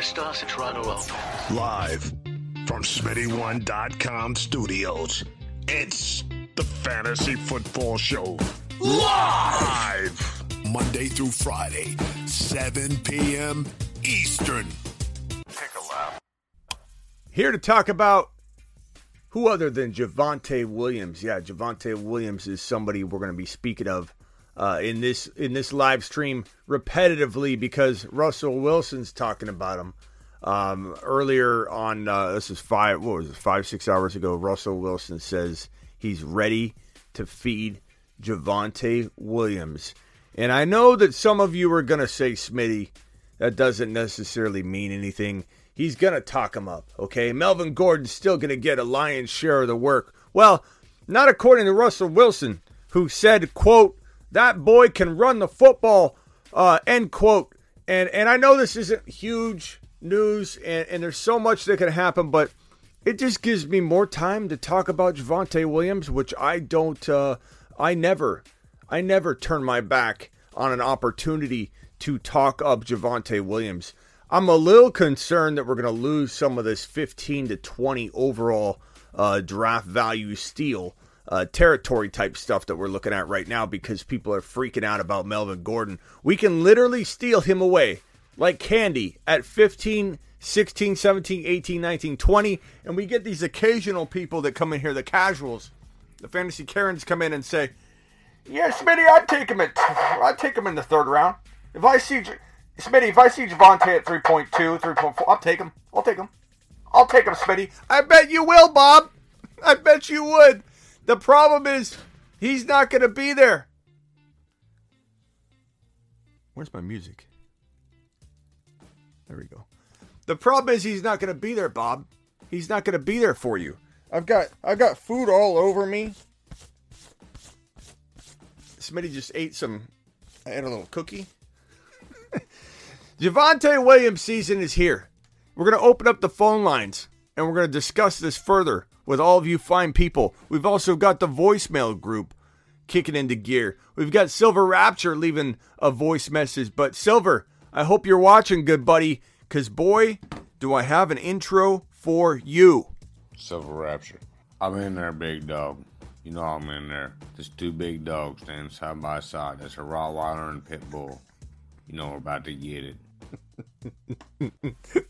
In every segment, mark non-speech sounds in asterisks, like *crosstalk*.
Estás en Toronto Open. Live from Smitty1.com studios. It's the Fantasy Football Show. Live! Monday through Friday, 7 p.m. Eastern. Take a lap. Here to talk about who other than Javonte Williams. Yeah, Javonte Williams is somebody we're going to be speaking of uh, in this in this live stream repetitively because Russell Wilson's talking about him. Um, earlier on, uh, this is five. What was it? Five six hours ago. Russell Wilson says he's ready to feed Javonte Williams, and I know that some of you are to say, "Smitty, that doesn't necessarily mean anything." He's to talk him up, okay? Melvin Gordon's still to get a lion's share of the work. Well, not according to Russell Wilson, who said, quote, that boy can run the football, uh, end quote. And, and I know this isn't huge news, and, and there's so much that can happen, but it just gives me more time to talk about Javonte Williams, which I don't, uh, I never, I never turn my back on an opportunity to talk up Javonte Williams. I'm a little concerned that we're going to lose some of this 15 to 20 overall uh, draft value steal uh, territory type stuff that we're looking at right now because people are freaking out about Melvin Gordon. We can literally steal him away like candy at 15, 16, 17, 18, 19, 20. And we get these occasional people that come in here, the casuals, the fantasy Karens come in and say, Yeah, Smitty, I'd take him at, I'd take him in the third round. If I see. Smitty, if I see Javonte at 3.2, 3.4, I'll take him. I'll take him. I'll take him, Smitty. I bet you will, Bob. I bet you would. The problem is, he's not going to be there. Where's my music? There we go. The problem is he's not going to be there, Bob. He's not going to be there for you. I've got I've got food all over me. Smitty just ate some. I ate a little cookie. *laughs* Javonte Williams season is here. We're going to open up the phone lines and we're going to discuss this further with all of you fine people. We've also got the voicemail group kicking into gear. We've got Silver Rapture leaving a voice message. But Silver, I hope you're watching, good buddy, because boy, do I have an intro for you. Silver Rapture. I'm in there, big dog. You know I'm in there. Just two big dogs standing side by side. That's a Rottweiler and Pit Bull. You know we're about to get it.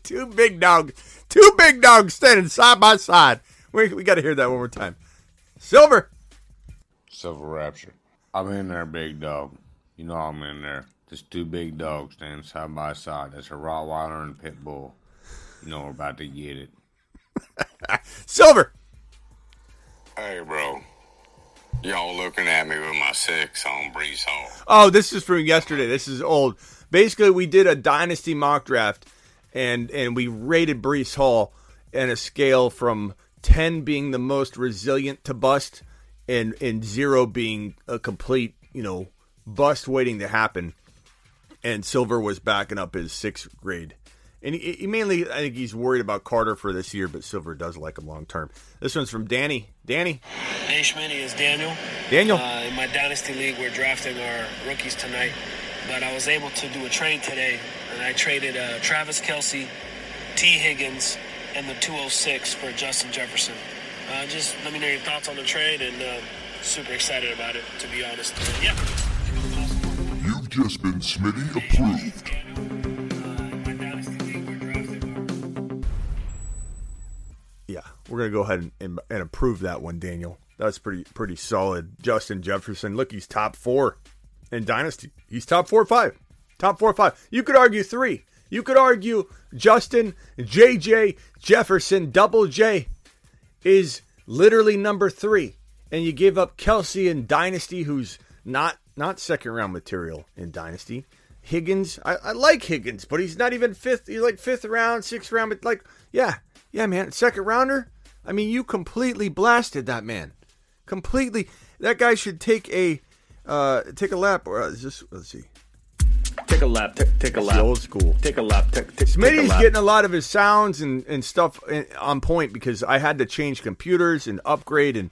*laughs* two big dogs, two big dogs standing side by side. We, we got to hear that one more time. Silver. Silver Rapture. I'm in there, big dog. You know I'm in there. Just two big dogs standing side by side. That's a Rottweiler and Pit Bull. You know we're about to get it. *laughs* Silver. Hey, bro. Y'all looking at me with my six on Breece Hall. Oh, this is from yesterday. This is old. Basically, we did a dynasty mock draft, and and we rated Breece Hall in a scale from ten being the most resilient to bust, and and zero being a complete you know bust waiting to happen. And Silver was backing up his sixth grade. And he, he, mainly, I think he's worried about Carter for this year, but Silver does like him long term. This one's from Danny. Danny. Hey, Schmitty, is Daniel. Daniel. Uh, in my Dynasty League, we're drafting our rookies tonight, but I was able to do a trade today, and I traded uh, Travis Kelce, T. Higgins, and the 206 for Justin Jefferson. Uh, just let me know your thoughts on the trade, and uh, super excited about it, to be honest. yeah. You've just been Smitty approved. Yeah, we're gonna go ahead and, and, and, approve that one, Daniel. That's pretty pretty solid. Justin Jefferson, look, he's top four in Dynasty. He's top four or five, top four or five. You could argue three. You could argue Justin JJ Jefferson, double J, is literally number three, and you give up Kelce and Dynasty, who's not not second round material in Dynasty. Higgins. I, I like Higgins, but he's not even fifth. He's like fifth round, sixth round. But like, yeah, yeah, man, second rounder. I mean, you completely blasted that man. Completely. That guy should take a uh, take a lap. Or uh, is this? Let's see. Take a lap. Take, take a lap. old school. Take a lap. Take, take, take a Smitty's getting a lot of his sounds and, and stuff in, on point because I had to change computers and upgrade and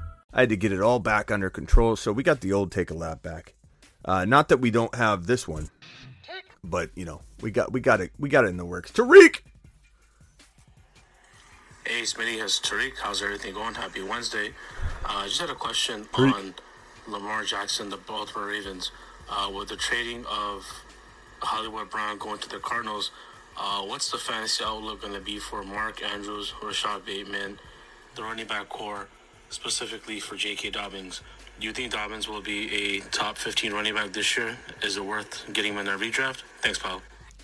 I had to get it all back under control. So we got the old take a lap back. Uh, not that we don't have this one, but you know we got we got it we got it in the works. Tariq, Hey, Smitty, has Tariq. How's everything going? Happy Wednesday. Uh, I just had a question Tariq. on Lamar Jackson, the Baltimore Ravens. Uh, with the trading of Hollywood Brown going to the Cardinals, uh, what's the fantasy outlook going to be for Mark Andrews, Rashod Bateman, the running back core, specifically for J.K. Dobbins? Do you think Dobbins will be a top 15 running back this year? Is it worth getting him in a redraft? Thanks, Paul.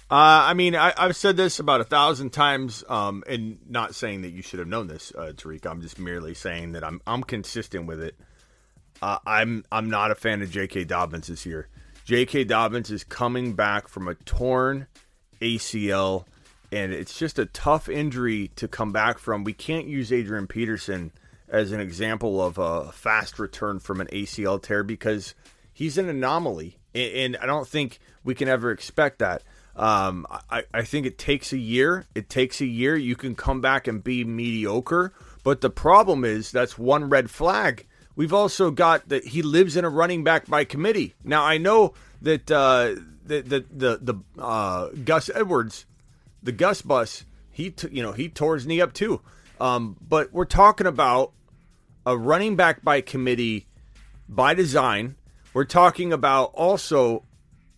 Uh, I mean, I, I've said this about a thousand times, um, and not saying that you should have known this, uh, Tariq. I'm just merely saying that I'm I'm consistent with it. Uh, I'm I'm not a fan of J.K. Dobbins this year. J.K. Dobbins is coming back from a torn ACL, and it's just a tough injury to come back from. We can't use Adrian Peterson as an example of a fast return from an ACL tear because he's an anomaly, and, I don't think we can ever expect that. Um, I, I think it takes a year. It takes a year. You can come back and be mediocre, but the problem is that's one red flag. We've also got that he lives in a running back by committee. Now I know that uh, the the the, the uh, Gus Edwards, the Gus bus, he t- you know he tore his knee up too. Um, but we're talking about a running back by committee by design. We're talking about also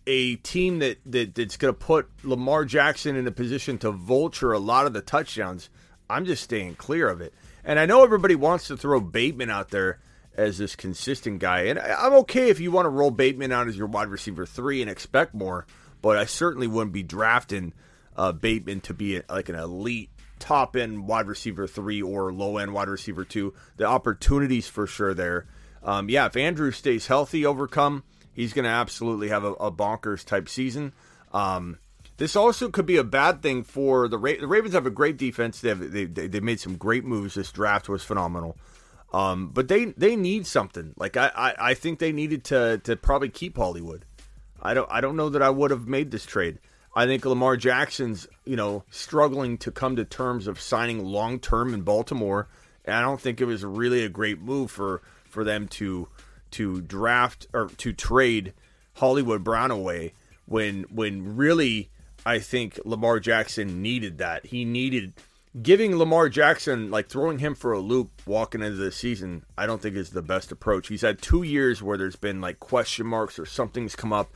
a team that, that that's going to put Lamar Jackson in a position to vulture a lot of the touchdowns. I'm just staying clear of it. And I know everybody wants to throw Bateman out there as this consistent guy. And I'm okay if you want to roll Bateman out as your wide receiver three and expect more, but I certainly wouldn't be drafting uh, Bateman to be like an elite top end wide receiver three or low end wide receiver two. The opportunities for sure there. Um, yeah, if Andrew stays healthy, overcome, he's going to absolutely have a, a bonkers type season. Um, this also could be a bad thing for the Ra- the Ravens. Have a great defense. They have they, they they made some great moves. This draft was phenomenal. Um, but they they need something. Like I, I, I think they needed to to probably keep Hollywood. I don't I don't know that I would have made this trade. I think Lamar Jackson's you know struggling to come to terms of signing long term in Baltimore, and I don't think it was really a great move for for them to to draft or to trade Hollywood Brown away when when really I think Lamar Jackson needed that. He needed giving Lamar Jackson like throwing him for a loop walking into the season. I don't think is the best approach. He's had 2 years where there's been like question marks or something's come up.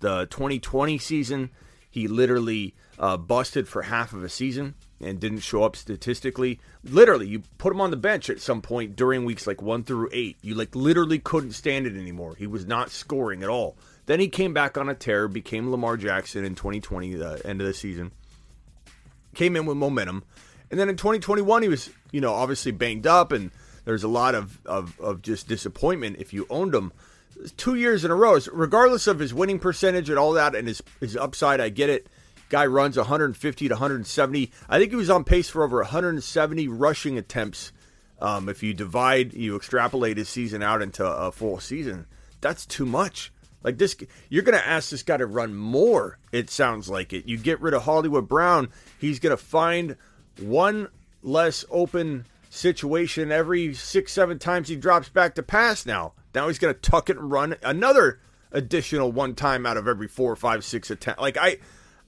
The 2020 season, he literally uh, busted for half of a season and didn't show up statistically. Literally, you put him on the bench at some point during weeks like 1 through 8. You like literally couldn't stand it anymore. He was not scoring at all. Then he came back on a tear, became Lamar Jackson in 2020, the end of the season. Came in with momentum. And then in 2021, he was, you know, obviously banged up, and there's a lot of, of, of just disappointment if you owned him. Two years in a row, regardless of his winning percentage and all that and his, his upside, I get it. Guy runs 150 to 170. I think he was on pace for over 170 rushing attempts. Um, if you divide, you extrapolate his season out into a full season, that's too much. Like this, you're going to ask this guy to run more. It sounds like it. You get rid of Hollywood Brown, he's going to find one less open situation every six, seven times he drops back to pass. Now, now he's going to tuck it and run another additional one time out of every four, five, six attempts. Like I,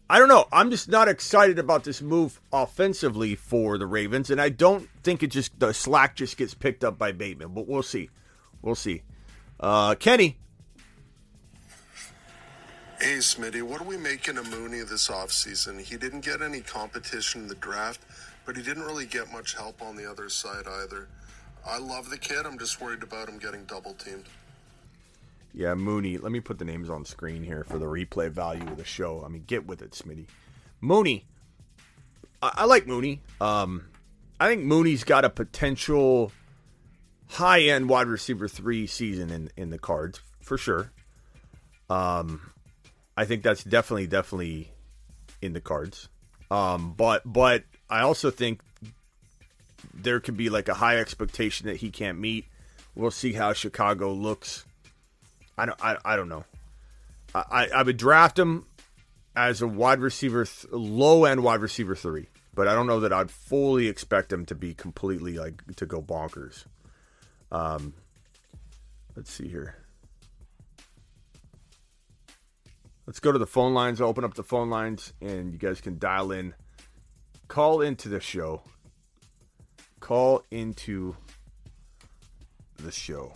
I don't know. I'm just not excited about this move offensively for the Ravens, and I don't think it just the slack just gets picked up by Bateman. But we'll see. We'll see. Uh, Kenny, Hey, Smitty, what are we making of Mooney this offseason? He didn't get any competition in the draft, but he didn't really get much help on the other side either. I love the kid. I'm just worried about him getting double teamed. Yeah, Mooney. Let me put the names on screen here for the replay value of the show. I mean, get with it, Smitty. Mooney. I, I like Mooney. Um, I think Mooney's got a potential high end wide receiver three season in, in the cards for sure. Um, I think that's definitely definitely in the cards. Um, but but I also think there could be like a high expectation that he can't meet. We'll see how Chicago looks. I don't I, I don't know. I, I would draft him as a wide receiver, th- low end wide receiver three, but I don't know that I'd fully expect him to be completely like to go bonkers. Um, let's see here. Let's go to the phone lines. I'll open up the phone lines, and you guys can dial in. Call into the show. Call into the show.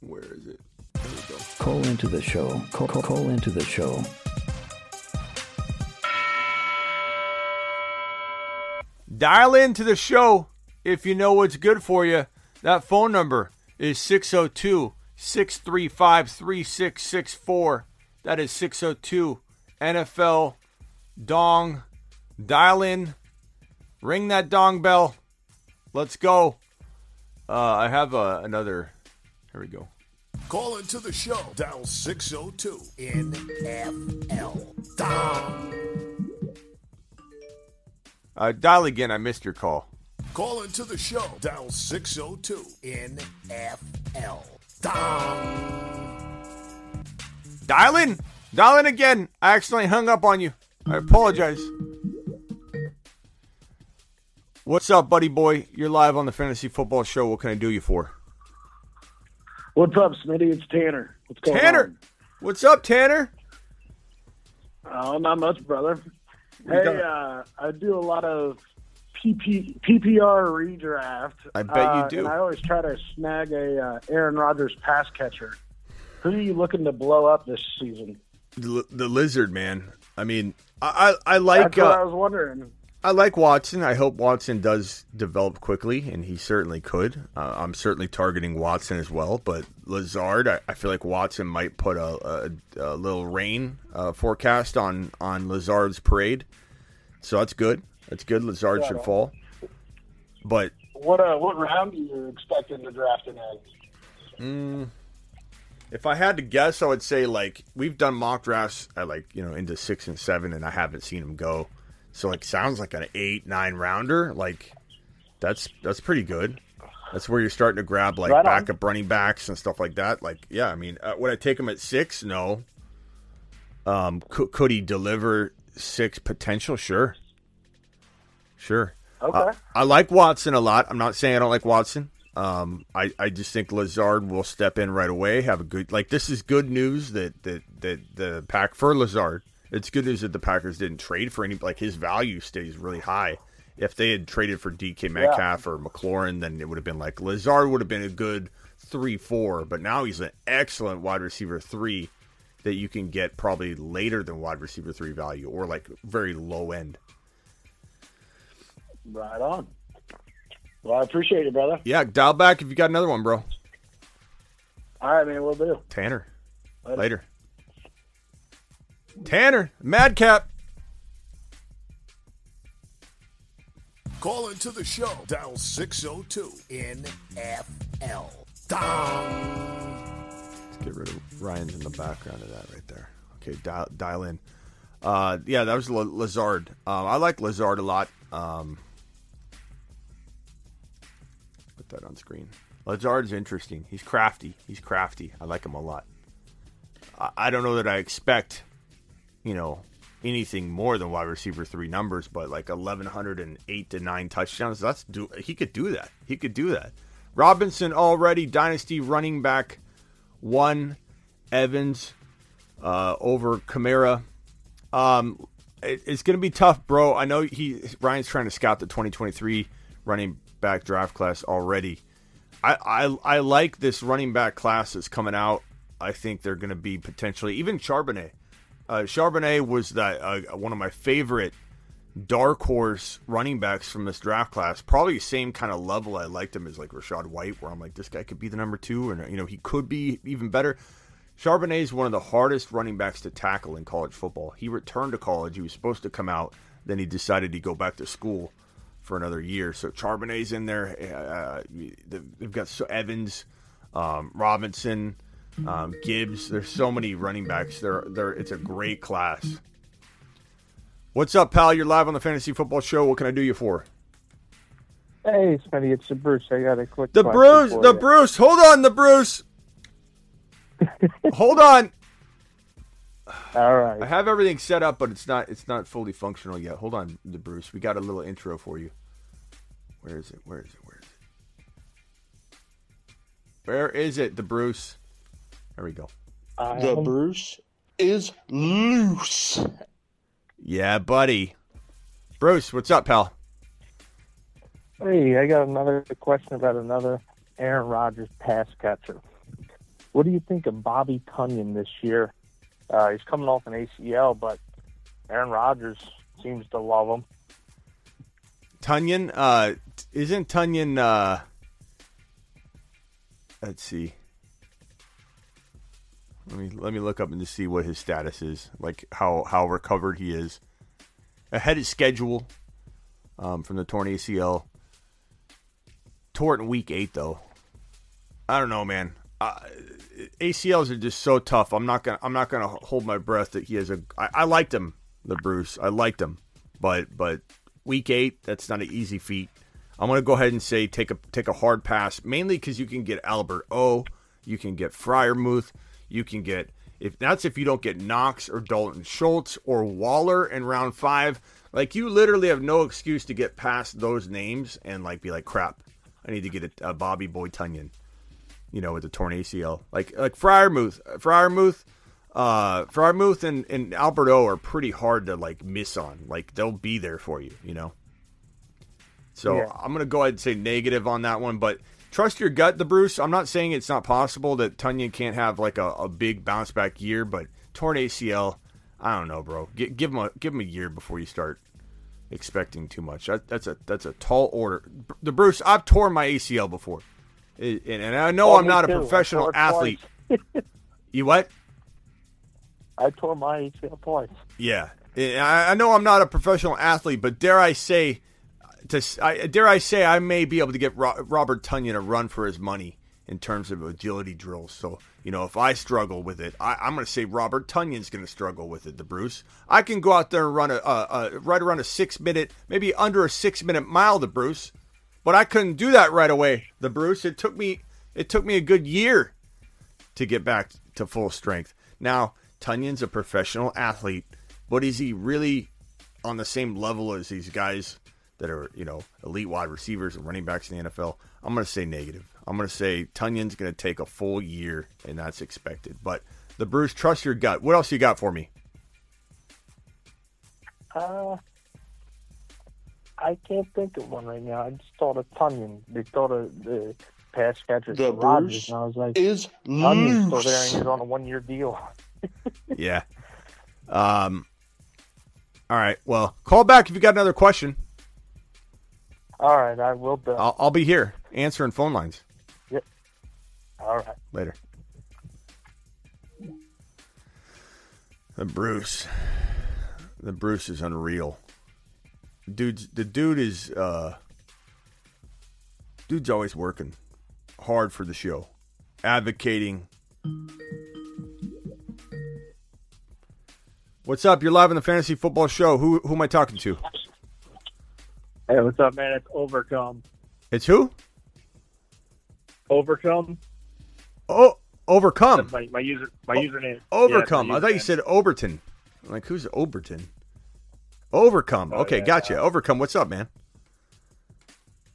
Where is it? There we go. Call into the show. Call, call, call into the show. Dial into the show if you know what's good for you. That phone number is 602 635 3664. That is 602 NFL Dong. Dial in, ring that dong bell. Let's go. Uh, I have uh, another. Here we go. Call into the show. Dial 602 NFL. Dong. Uh, dial again. I missed your call. Call into the show. Dial 602 NFL. Dong. Dial in. Dial in again. I accidentally hung up on you. I apologize. What's up, buddy boy? You're live on the Fantasy Football Show. What can I do you for? What's up, Smitty? It's Tanner. What's going Tanner. on? What's up, Tanner? Oh, not much, brother. We Hey, uh, I do a lot of PP, PPR redraft. I bet you uh, do. And I always try to snag a uh, Aaron Rodgers pass catcher. Who are you looking to blow up this season? The, the lizard, man. I mean, I I, I like That's what uh, I was wondering. I like Watson. I hope Watson does develop quickly, and he certainly could. Uh, I'm certainly targeting Watson as well, but Lazard, I, I feel like Watson might put a, a, a little rain uh, forecast on on Lazard's parade, so that's good. That's good. Lazard Yeah, should fall, but What uh, what round are you expecting to draft him in? Mm, if I had to guess, I would say like we've done mock drafts at like you know into six and seven, and I haven't seen him go. So like sounds like an eight nine rounder. Like that's that's pretty good. That's where you're starting to grab like Right on. backup running backs and stuff like that. Like yeah, I mean, uh, would I take him at six? No. Um, could, could he deliver six potential? Sure. Sure. Okay. Uh, I like Watson a lot. I'm not saying I don't like Watson. Um, I, I just think Lazard will step in right away. Have a good like this is good news that that that the pack for Lazard. It's good news that the Packers didn't trade for any like his value stays really high. If they had traded for DK Metcalf or McLaurin, then it would have been like Lazard would have been a good three four. But now he's an excellent wide receiver three that you can get probably later than wide receiver three value or like very low end. Right on. Well, I appreciate it, brother. Yeah, dial back if you got another one, bro. All right, man. We'll do. Tanner. Later. Later. Tanner, Madcap. Call into the show. Dial 602 NFL. Dom. Let's get rid of Ryan's in the background of that right there. Okay, dial, dial in. Uh, yeah, that was L- Lazard. Um, I like Lazard a lot. Um, put that on screen. Lazard's interesting. He's crafty. He's crafty. I like him a lot. I, I don't know that I expect, you know, anything more than wide receiver three numbers, but like eleven hundred and eight to nine touchdowns. That's do. He could do that. He could do that. Robinson already dynasty running back one. Evans uh, over Kamara. Um, it, it's going to be tough, bro. I know he Ryan's trying to scout the 2023 running back draft class already. I, I I like this running back class that's coming out. I think they're going to be potentially even Charbonnet. Uh, Charbonnet was that uh, one of my favorite dark horse running backs from this draft class. Probably same kind of level I liked him as like Rachaad White, where I'm like, this guy could be the number two, and you know he could be even better. Charbonnet is one of the hardest running backs to tackle in college football. He returned to college. He was supposed to come out, then he decided to go back to school for another year. So Charbonnet's in there. Uh, they've got so Evans, um, Robinson, um, Gibbs. There's so many running backs. They're, they're, it's a great class. What's up, pal? You're live on the Fantasy Football Show. What can I do you for? Hey, Smitty, it's the Bruce. I got a quick. The Bruce, the you. Bruce. Hold on, the Bruce. *laughs* Hold on. All right. I have everything set up, but it's not it's not fully functional yet. Hold on, the Bruce. We got a little intro for you. Where is it? Where is it? Where is it? Where is it, the Bruce? There we go. The Bruce is loose. Yeah, buddy. Bruce, what's up, pal? Hey, I got another question about another Aaron Rodgers pass catcher. What do you think of Bobby Tonyan this year? Uh, he's coming off an ACL, but Aaron Rodgers seems to love him. Tonyan, uh, isn't Tonyan, uh, let's see. Let me let me look up and just see what his status is, like how how recovered he is. Ahead of schedule um, from the torn ACL. Tore it in week eight though. I don't know, man. Uh, ACLs are just so tough. I'm not gonna I'm not gonna hold my breath that he has a. I, I liked him, the Bruce. I liked him, but but week eight, that's not an easy feat. I'm gonna go ahead and say take a take a hard pass, mainly because you can get Albert O, you can get Freiermuth, you can get if that's if you don't get Knox or Dalton Schultz or Waller in round five. Like you literally have no excuse to get past those names and like be like crap. I need to get a, a Bobby Boy Tonyan, you know, with a torn ACL. Like like Freiermuth, Freiermuth, uh, Freiermuth and and Alberto are pretty hard to like miss on. Like they'll be there for you, you know. So Yeah. I'm gonna go ahead and say negative on that one, but trust your gut, the Bruce. I'm not saying it's not possible that Tonyan can't have like a, a big bounce back year, but torn ACL, I don't know, bro. Gi- give him a give him a year before you start expecting too much. That, that's a that's a tall order. The Bruce, I've torn my ACL before, It- and, and I know Oh, I'm not a too. I professional athlete. You what? I tore my ACL twice. Yeah, I, I know I'm not a professional athlete, but dare I say, to I, dare I say, I may be able to get Ro- Robert Tonyan a run for his money in terms of agility drills. So you know, if I struggle with it, I, I'm going to say Robert Tonyan's going to struggle with it. The Bruce, I can go out there and run a, a, a right around a six minute, maybe under a six minute mile. The Bruce, but I couldn't do that right away. The Bruce, it took me it took me a good year to get back to full strength. Now, Tonyan's a professional athlete, but is he really on the same level as these guys that are, you know, elite wide receivers and running backs in the NFL? I'm going to say negative. I'm going to say Tonyan's going to take a full year, and that's expected. But the Bruce, trust your gut. What else you got for me? Uh, I can't think of one right now. I just thought of Tonyan. They thought of the pass catcher The Bruce and I was like, is Tonyan's still there, and he's on a one-year deal. *laughs* Yeah. Um. All right. Well, call back if you got another question. All right, I will do. I'll, I'll be here answering phone lines Yep. All right. later. The Bruce. The Bruce is unreal. Dude's the dude is uh dude's always working hard for the show. Advocating. What's up? You're live on the Fantasy Football Show. Who who am I talking to? Hey, what's up, man? It's Overcome. It's who? Overcome. Oh, overcome. My, my user my username. Overcome. Yeah, I that's my thought you said Overton. I'm like, who's Overton? Overcome. Oh, okay, yeah, gotcha. Overcome. What's up, man?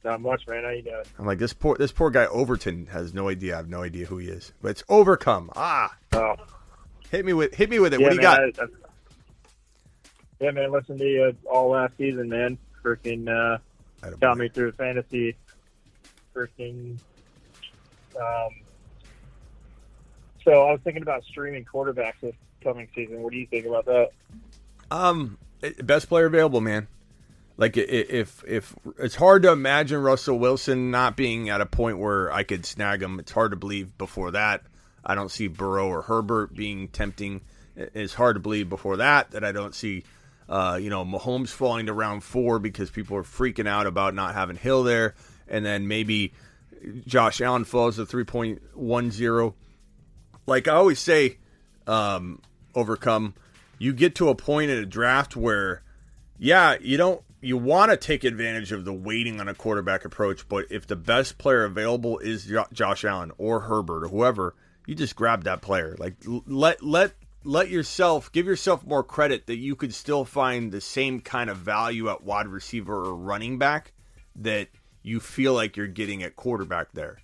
Not much, man. How you doing? I'm like this poor this poor guy Overton has no idea. I have no idea who he is. But it's Overcome. Ah. Oh. Hit me with hit me with it. Yeah, what do you man, got? I- I- yeah, man. Listen to you all last season, man. Freaking uh, got me through fantasy. Freaking Um, so I was thinking about streaming quarterbacks this coming season. What do you think about that? Um, best player available, man. Like if if it's hard to imagine Russell Wilson not being at a point where I could snag him. It's hard to believe before that. I don't see Burrow or Herbert being tempting. It's hard to believe before that that I don't see, uh, you know, Mahomes falling to round four because people are freaking out about not having Hill there, and then maybe Josh Allen falls to three point one zero like I always say, um, overcome. You get to a point in a draft where, yeah, you don't you want to take advantage of the waiting on a quarterback approach, but if the best player available is Josh Allen or Herbert or whoever, you just grab that player. Like let let let yourself give yourself more credit that you could still find the same kind of value at wide receiver or running back that you feel like you're getting at quarterback there.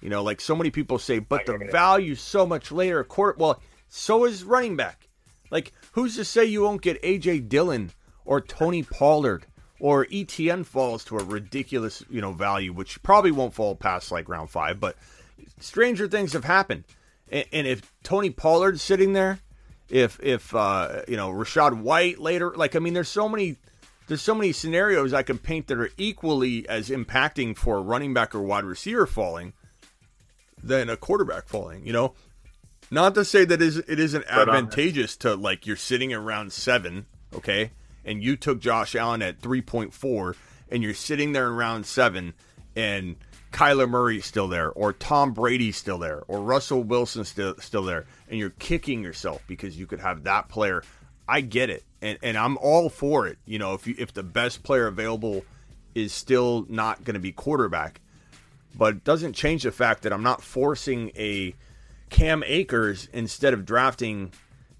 You know, like so many people say, but the value's so much later. at Quarter, well, so is running back. Like, who's to say you won't get AJ Dillon or Tony Pollard or ETN falls to a ridiculous, you know, value, which probably won't fall past like round five, but stranger things have happened. And, and if Tony Pollard's sitting there, if if uh, you know Rachaad White later, like I mean, there's so many there's so many scenarios I can paint that are equally as impacting for a running back or wide receiver falling than a quarterback falling. You know, not to say that is it isn't on. advantageous to like you're sitting in round seven, okay, and you took Josh Allen at three point four, and you're sitting there in round seven, and Kyler Murray's still there, or Tom Brady's still there, or Russell Wilson's still still there, and you're kicking yourself because you could have that player. I get it, and and I'm all for it. You know, if you if the best player available is still not going to be quarterback, but it doesn't change the fact that I'm not forcing a Cam Akers instead of drafting,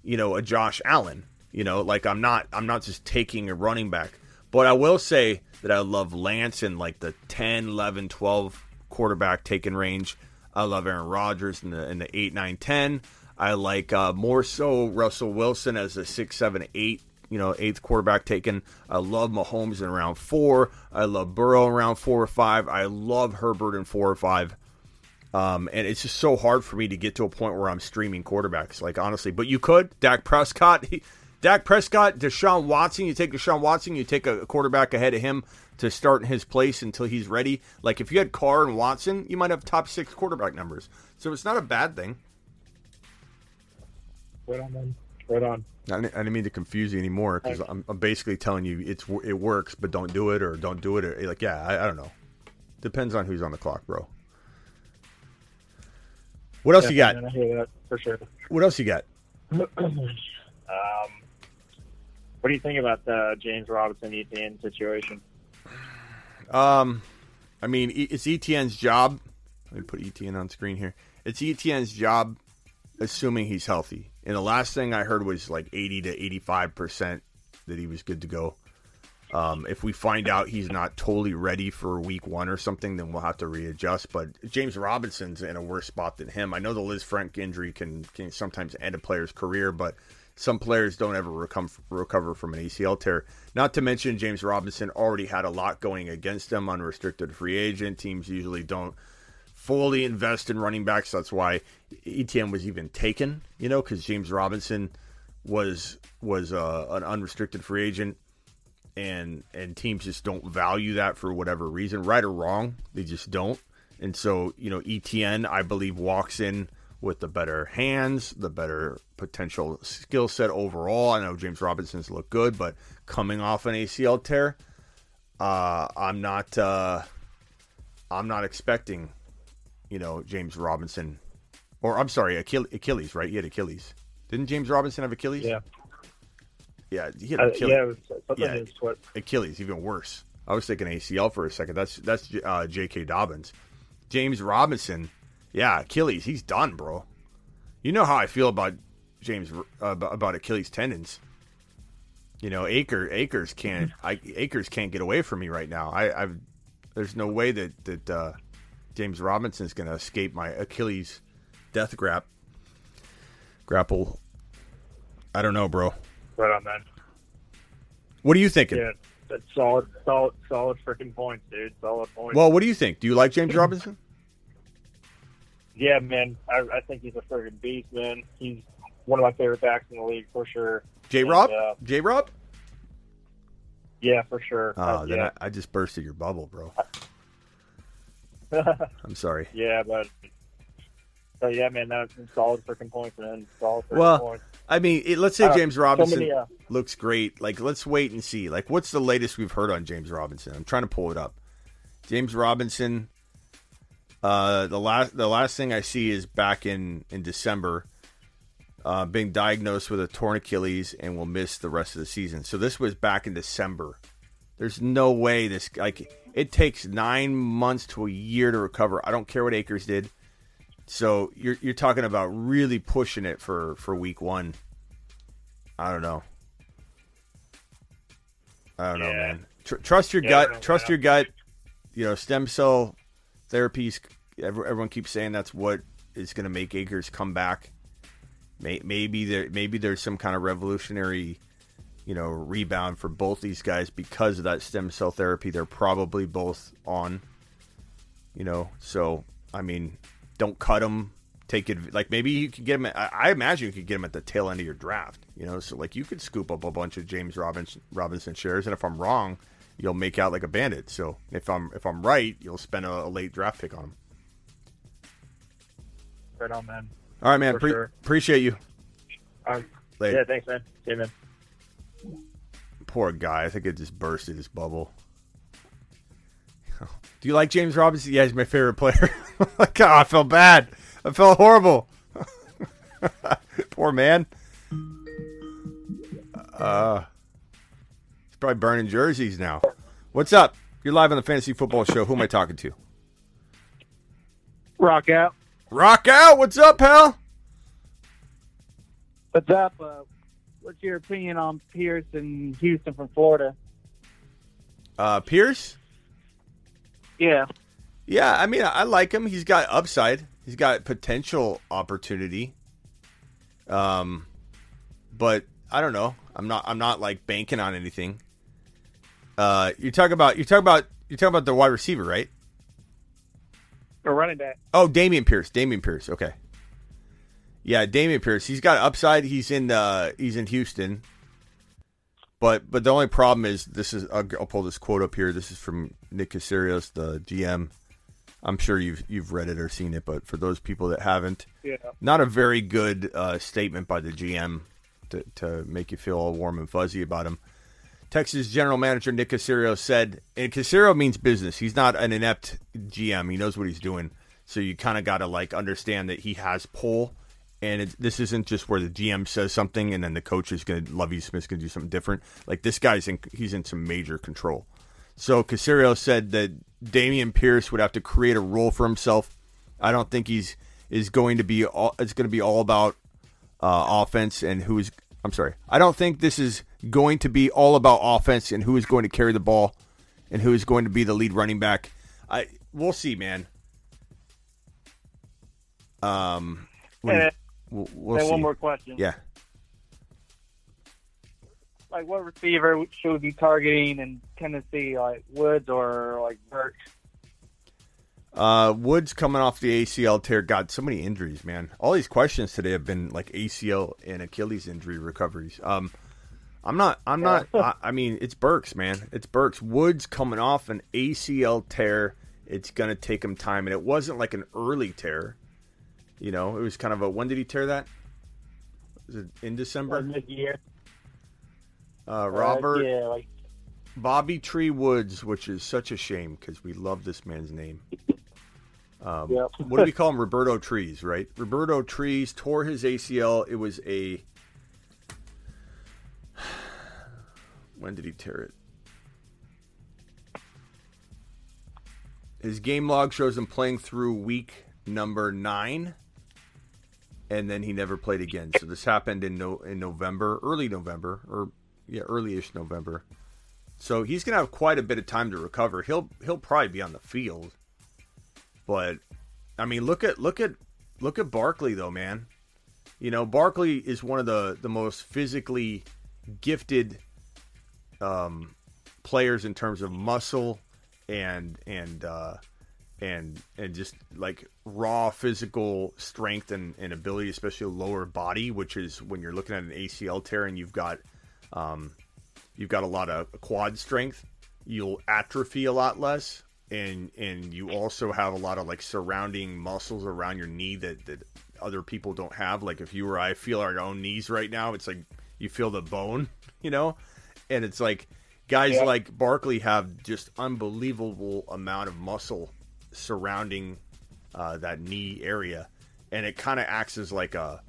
you know, a Josh Allen. You know, like I'm not I'm not just taking a running back. But I will say that I love Lance in like the 10, 11, 12 quarterback taking range. I love Aaron Rodgers in the in the 8, 9, 10. I like uh, more so Russell Wilson as a 6, 7, 8 you know, eighth quarterback taken. I love Mahomes in round four. I love Burrow in round four or five. I love Herbert in four or five. Um, and it's just so hard for me to get to a point where I'm streaming quarterbacks, like honestly. But you could, Dak Prescott, he, Dak Prescott, Deshaun Watson. You take Deshaun Watson, you take a quarterback ahead of him to start in his place until he's ready. Like if you had Carr and Watson, you might have top six quarterback numbers. So it's not a bad thing. Right on, man. Right on. I didn't, mean to confuse you anymore because I'm, I'm basically telling you it's it works, but don't do it or don't do it or like yeah, I, I don't know. Depends on who's on the clock, bro. What else you got? I hear that for sure. What else you got? *clears throat* um, what do you think about the James Robinson ETN situation? Um, I mean, it's ETN's job. Let me put ETN on screen here. It's ETN's job, assuming he's healthy. And the last thing I heard was like 80 to 85 percent that he was good to go. Um, if we find out he's not totally ready for week one or something, then we'll have to readjust. But James Robinson's in a worse spot than him. I know the Lisfranc injury can, can sometimes end a player's career, but some players don't ever recover from an ACL tear. Not to mention, James Robinson already had a lot going against him, unrestricted free agent. Teams usually don't fully invest in running backs. That's why ETN was even taken, you know, because James Robinson was was uh, an unrestricted free agent, and and teams just don't value that for whatever reason, right or wrong, they just don't. And so, you know, ETN, I believe, walks in with the better hands, the better potential skill set overall. I know James Robinson's look good, but coming off an ACL tear, uh, I'm not uh, I'm not expecting, you know, James Robinson, or I'm sorry, Achilles, Achilles, right? He had Achilles. Didn't James Robinson have Achilles? Yeah. Yeah, he had Uh, Achilles. yeah, it was something Yeah. Achilles, even worse. I was thinking ACL for a second. That's that's uh, J.K. Dobbins. James Robinson, yeah, Achilles. He's done, bro. You know how I feel about James uh, about about Achilles tendons. You know, Acre Akers can't I, Akers can't get away from me right now. I, I've there's no way that that uh, James Robinson's going to escape my Achilles death grap grapple. I don't know, bro. Right on, man. What are you thinking? Yeah, that's solid, solid, solid freaking points, dude. Solid points. Well, what do you think? Do you like James *clears throat* Robinson? Yeah, man. I, I think he's a friggin' beast, man. He's one of my favorite backs in the league for sure. J Rob? Uh, J Rob? yeah, for sure. Oh, Uh, then yeah. I, I just bursted your bubble, bro. *laughs* I'm sorry. yeah, but so yeah, man, that's solid freaking points, man. Solid freaking Well, points. I mean, it, let's say Uh, James so Robinson many, uh, looks great. Like, let's wait and see. Like, what's the latest we've heard on James Robinson? I'm trying to pull it up. James Robinson. Uh, the last the last thing I see is back in in December, uh, being diagnosed with a torn Achilles and will miss the rest of the season. So this was back in December. There's no way this like it takes nine months to a year to recover. I don't care what Akers did. So you're you're talking about really pushing it for for week one. I don't know. I don't know, man. Tr- trust your Yeah, I don't know, gut. Trust your gut. You know, stem cell therapies. Everyone keeps saying that's what is going to make Akers come back. Maybe there, maybe there's some kind of revolutionary, you know, rebound for both these guys because of that stem cell therapy. They're probably both on. You know, so I mean, don't cut them. Take it like maybe you could get him. At, I, I imagine you could get him at the tail end of your draft. You know, so like you could scoop up a bunch of James Robinson Robinson shares, and if I'm wrong, you'll make out like a bandit. So if I'm if I'm right, you'll spend a, a late draft pick on him. Right on, man. All right, man. Pre- sure. Appreciate you. Um, Later. yeah, thanks, man. See you, man. Poor guy. I think it just bursted his bubble. Do you like James Robinson? Yeah, he's my favorite player. *laughs* God, I felt bad. I felt horrible. *laughs* Poor man. Uh, he's probably burning jerseys now. What's up? You're live on the Fantasy Football Show. Who am I talking to? Rock out. Rock out. What's up, pal? What's up? Uh, what's your opinion on Pierce and Houston from Florida? Uh, Pierce? Yeah. Yeah, I mean, I like him. He's got upside. He's got potential opportunity. Um, but I don't know. I'm not. I'm not like banking on anything. Uh, you're talking about. You're talking about. You're talking about the wide receiver, right? Or running back. Oh, Dameon Pierce. Dameon Pierce. Okay. Yeah, Dameon Pierce. He's got upside. He's in. Uh, he's in Houston. But but the only problem is this is. I'll, I'll pull this quote up here. This is from Nick Caserios, the GM. I'm sure you've you've read it or seen it, but for those people that haven't, Yeah. not a very good uh, statement by the GM to, to make you feel all warm and fuzzy about him. Texas general manager Nick Caserio said, and Caserio means business. He's not an inept GM. He knows what he's doing. So you kind of got to like understand that he has pull, and it, this isn't just where the GM says something and then the coach is going to Lovie Smith's going to do something different. Like this guy's in, he's in some major control. So Caserio said that Dameon Pierce would have to create a role for himself. I don't think he's is going to be all. It's going to be all about uh, offense and who is. I'm sorry. I don't think this is going to be all about offense and who is going to carry the ball and who is going to be the lead running back. I we'll see, man. Um, what do you- Uh, we'll, we'll one more question. Yeah. Like, what receiver should we be targeting in Tennessee? Like Woods or like Burks? Uh, Woods coming off the ACL tear. God, so many injuries, man. All these questions today have been like ACL and Achilles injury recoveries. Um, I'm not. I'm not. I, I mean, it's Burks, man. It's Burks. Woods coming off an ACL tear. It's gonna take him time, and it wasn't like an early tear. You know, it was kind of a. When did he tear that? Was it in December? Mid year. Uh, Robert yeah, like Bobby Tree Woods, which is such a shame because we love this man's name. Um, Yep. what do we call him? Roberto Trees, right? Roberto Trees tore his ACL. It was a. When did he tear it? His game log shows him playing through week number nine, and then he never played again. So this happened in no in November, early November, or yeah, early-ish November. So he's gonna have quite a bit of time to recover. He'll he'll probably be on the field, but I mean, look at look at look at Barkley though, man. You know, Barkley is one of the the most physically gifted um, players in terms of muscle and and uh, and and just like raw physical strength and, and ability, especially lower body, which is when you're looking at an ACL tear and you've got um, you've got a lot of quad strength, you'll atrophy a lot less, and and you also have a lot of like surrounding muscles around your knee that that other people don't have. Like if you or I feel our own knees right now, it's like you feel the bone, *laughs* you know, and it's like guys Yeah. like Barkley have just unbelievable amount of muscle surrounding uh, that knee area, and it kind of acts as like a,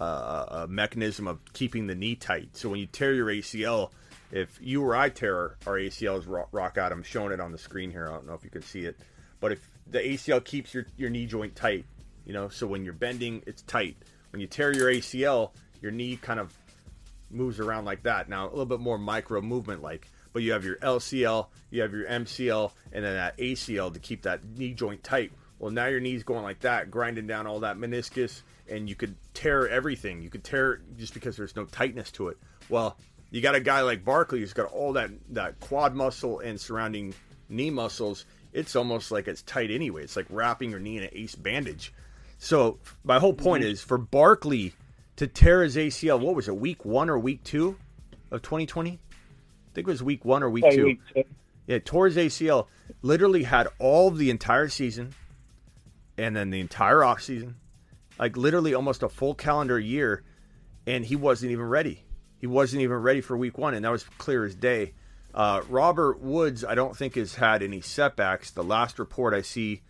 a a mechanism of keeping the knee tight. So when you tear your ACL, if you or I tear our ACLs rock, rock out, I'm showing it on the screen here. I don't know if you can see it, but if the ACL keeps your your knee joint tight, you know, so when you're bending, it's tight. When you tear your ACL, your knee kind of moves around like that. Now a little bit more micro movement like, but you have your LCL, you have your MCL, and then that ACL to keep that knee joint tight. Well, now your knee's going like that, grinding down all that meniscus, and you could tear everything. You could tear it just because there's no tightness to it. Well, you got a guy like Barkley who's got all that that quad muscle and surrounding knee muscles. It's almost like it's tight anyway. It's like wrapping your knee in an ace bandage. So my whole point Mhm. is for Barkley to tear his ACL. What was it? Week one or week two of 2020? I think it was week one or week two. week two. Yeah, tore his ACL. Literally had all the entire season, and then the entire off season, like literally almost a full calendar year, and he wasn't even ready. He wasn't even ready for week one, and that was clear as day. Uh, Robert Woods, I don't think has had any setbacks. The last report I see,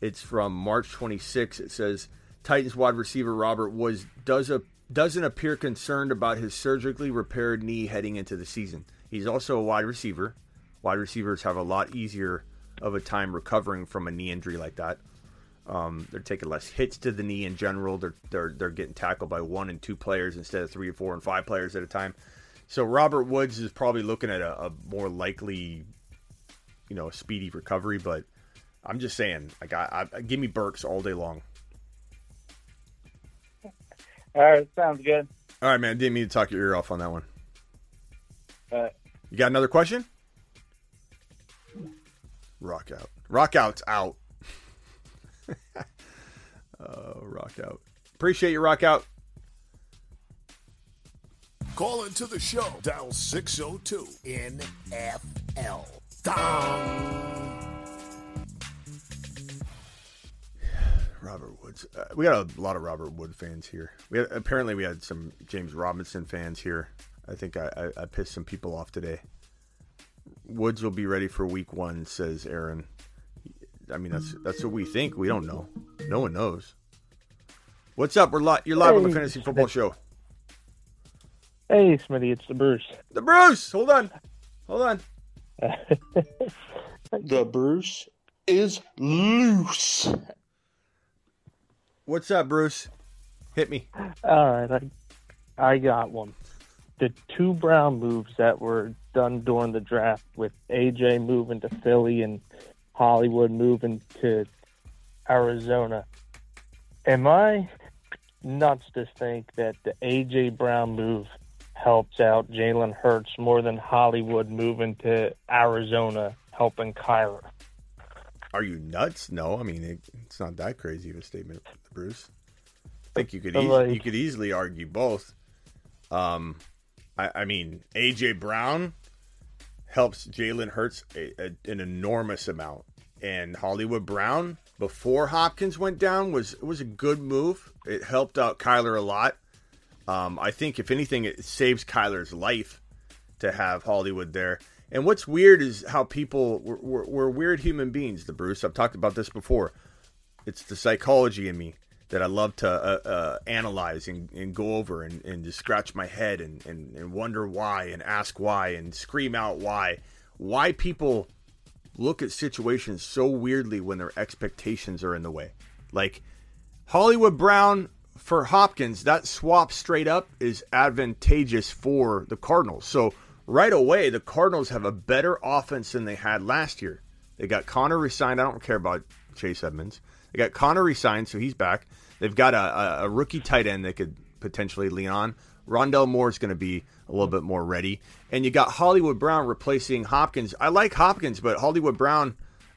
it's from March 26. It says Titans wide receiver Robert Woods does a doesn't appear concerned about his surgically repaired knee heading into the season. He's also a wide receiver. Wide receivers have a lot easier of a time recovering from a knee injury like that. Um, they're taking less hits to the knee in general. They're they're they're getting tackled by one and two players instead of three or four and five players at a time. So Robert Woods is probably looking at a, a more likely, you know, speedy recovery. But I'm just saying, like, I, I give me Burks all day long. All right, sounds good. All right, man. Didn't mean to talk your ear off on that one. Uh, You got another question? Rock out. Rock out's out. *laughs* oh, rock out. Appreciate you, rock out. Call into the show. Dial 602 NFL. Dong. *sighs* Robert Woods. Uh, we got a lot of Robert Wood fans here. We had, apparently we had some James Robinson fans here. I think I, I, I pissed some people off today. Woods will be ready for week one, says Aaron. I mean, that's that's what we think. We don't know. No one knows. What's up? We're li- you're live on the Hey. Fantasy Football Show. Hey, Smitty, it's the Bruce. The Bruce. Hold on. Hold on. *laughs* The Bruce is loose. What's up, Bruce? Hit me. All right, I, I got one. The two Brown moves that were done during the draft, with AJ moving to Philly and Hollywood moving to Arizona. Am I nuts to think that the AJ Brown move helps out Jalen Hurts more than Hollywood moving to Arizona helping Kyler? Are you nuts? No, I mean it, it's not that crazy of a statement, Bruce. I think you could eas- like- you could easily argue both. Um, I, I mean AJ Brown helps Jalen Hurts a, a, an enormous amount, and Hollywood Brown before Hopkins went down was was a good move. It helped out Kyler a lot. Um, I think if anything, it saves Kyler's life to have Hollywood there. And what's weird is how people we're, we're, we're weird human beings. The Bruce I've talked about this before. It's the psychology in me that I love to uh, uh, analyze and, and go over and, and just scratch my head and, and, and wonder why and ask why and scream out why. Why people look at situations so weirdly when their expectations are in the way. Like Hollywood Brown for Hopkins, that swap straight up is advantageous for the Cardinals. So right away, the Cardinals have a better offense than they had last year. They got Conner resigned. I don't care about Chase Edmonds. They got Conner resigned, so he's back. They've got a, a, rookie tight end they could potentially lean on. Rondale Moore is going to be a little bit more ready. And you got Hollywood Brown replacing Hopkins. I like Hopkins, but Hollywood Brown,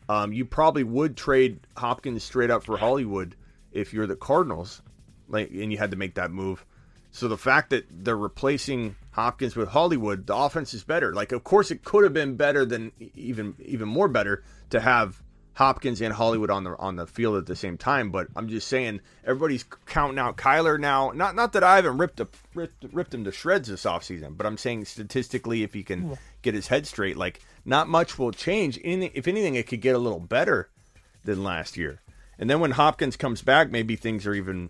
Um, you probably would trade Hopkins straight up for Hollywood if you're the Cardinals, like, and you had to make that move. So the fact that they're replacing Hopkins with Hollywood, the offense is better. Like, of course, it could have been better than even even more better to have Hopkins and Hollywood on the on the field at the same time. But I'm just saying, everybody's counting out Kyler now. Not not that I haven't ripped a, ripped, ripped him to shreds this offseason, but I'm saying statistically, if he can Yeah. get his head straight, like not much will change. Anything, if anything, it could get a little better than last year. And then when Hopkins comes back, maybe things are even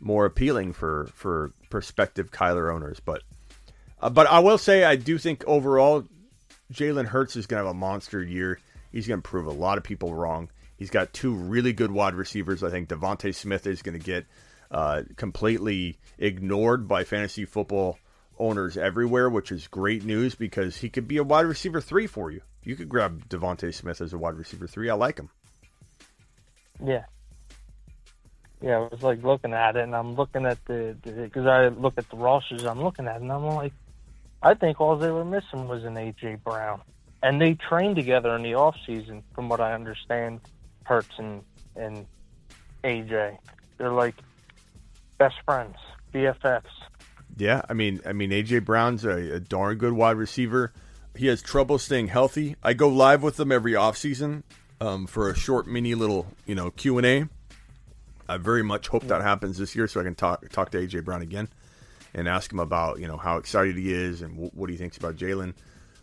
more appealing for for prospective Kyler owners. But uh, but I will say I do think overall Jalen Hurts is going to have a monster year. He's going to prove a lot of people wrong. He's got two really good wide receivers. I think DeVonta Smith is going to get uh, completely ignored by fantasy football owners everywhere, which is great news because he could be a wide receiver three for you. You could grab DeVonta Smith as a wide receiver three. I like him. Yeah. Yeah, I was like looking at it, and I'm looking at the because I look at the rosters. I'm looking at, and I'm like, I think all they were missing was an AJ Brown, and they train together in the off season, from what I understand. Hurts and and AJ, they're like best friends, BFFs. Yeah, I mean, I mean, AJ Brown's a, a darn good wide receiver. He has trouble staying healthy. I go live with them every offseason um, for a short mini little, you know, Q and A. I very much hope that happens this year, so I can talk talk to AJ Brown again and ask him about you know how excited he is and w- what he thinks about Jalen.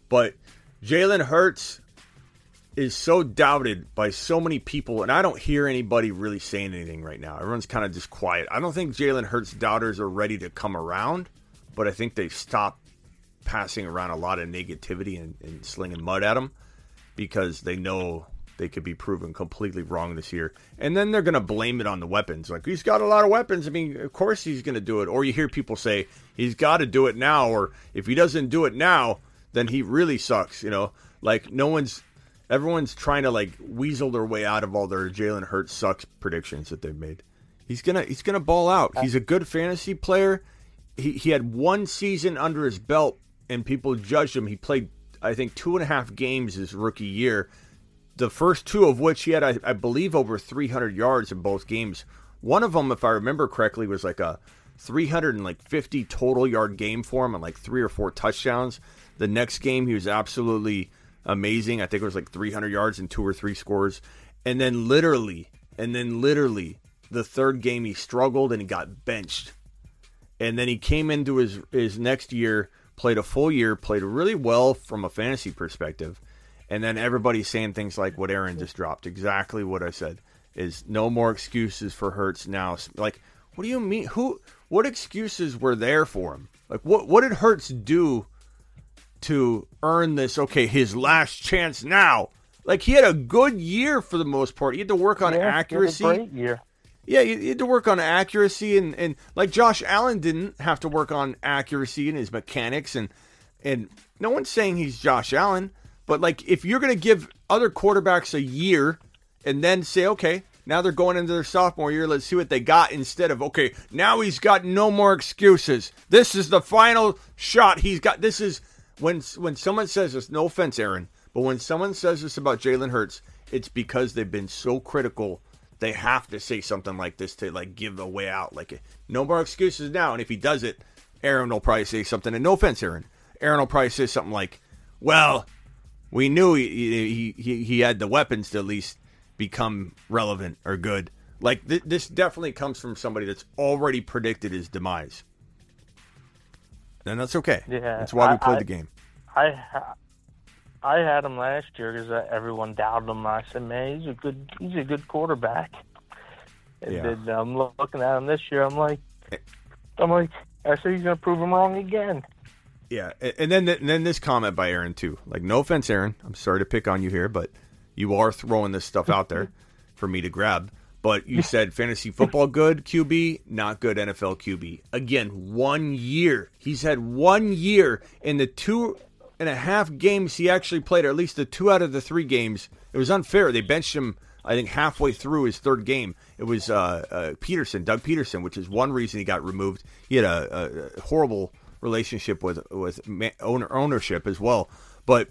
But Jalen Hurts is so doubted by so many people, and I don't hear anybody really saying anything right now. Everyone's kind of just quiet. I don't think Jalen Hurts doubters are ready to come around, but I think they've stopped passing around a lot of negativity and, and slinging mud at him because they know they could be proven completely wrong this year. And then they're going to blame it on the weapons. Like, he's got a lot of weapons. I mean, of course he's going to do it. Or you hear people say, he's got to do it now. Or if he doesn't do it now, then he really sucks. You know, like, no one's, everyone's trying to, like, weasel their way out of all their Jalen Hurts sucks predictions that they've made. He's to, he's to ball out. He's a good fantasy player. He, he had one season under his belt and people judged him. He played, I think, two and a half games his rookie year the first two of which he had, I, I, believe, over 300 yards in both games. One of them, if I remember correctly, was like a 350 total yard game for him and like three or four touchdowns. The next game, he was absolutely amazing. I think it was like 300 yards and two or three scores. And then literally, and then literally, the third game he struggled and he got benched. And then he came into his his next year, played a full year, played really well from a fantasy perspective and then everybody's saying things like what Aaron just dropped. Exactly what I said is no more excuses for Hurts now. Like, what do you mean? Who? What excuses were there for him? Like, what? What did Hurts do to earn this? Okay, his last chance now. Like, he had a good year for the most part. He had to work on yeah, accuracy. great year. Yeah, he had to work on accuracy, and, and like Josh Allen didn't have to work on accuracy and his mechanics, and and no one's saying he's Josh Allen. But like, if you're going to give other quarterbacks a year and then say, okay, now they're going into their sophomore year, let's see what they got instead of, okay, now he's got no more excuses. This is the final shot he's got. This is when when someone says this. No offense, Aaron, but when someone says this about Jalen Hurts, it's because they've been so critical. They have to say something like this to like give a way out. Like, no more excuses now. And if he does it, Aaron will probably say something. And no offense, Aaron. Aaron will probably say something like, well we knew he, he he had the weapons to at least become relevant or good. Like th- this definitely comes from somebody that's already predicted his demise, and that's okay. Yeah, that's why we played I- the game. I I had him last year because uh, everyone doubted him. I said, "Man, he's a good he's a good quarterback." And Yeah. then I'm looking at him this year. I'm like, eh. I'm like, I said he's going to prove him wrong again. Yeah, and then and then this comment by Aaron too. Like, no offense, Aaron. I'm sorry to pick on you here, but you are throwing this stuff out there *laughs* for me to grab. But you said fantasy football good QB, not good NFL QB. Again, one year. He's had one year in the two and a half games he actually played, or at least the two out of the three games. It was unfair. They benched him, I think, halfway through his third game. It was uh, uh, Pederson, Doug Pederson, which is one reason he got removed. He had a, a horrible relationship with with owner ownership as well. But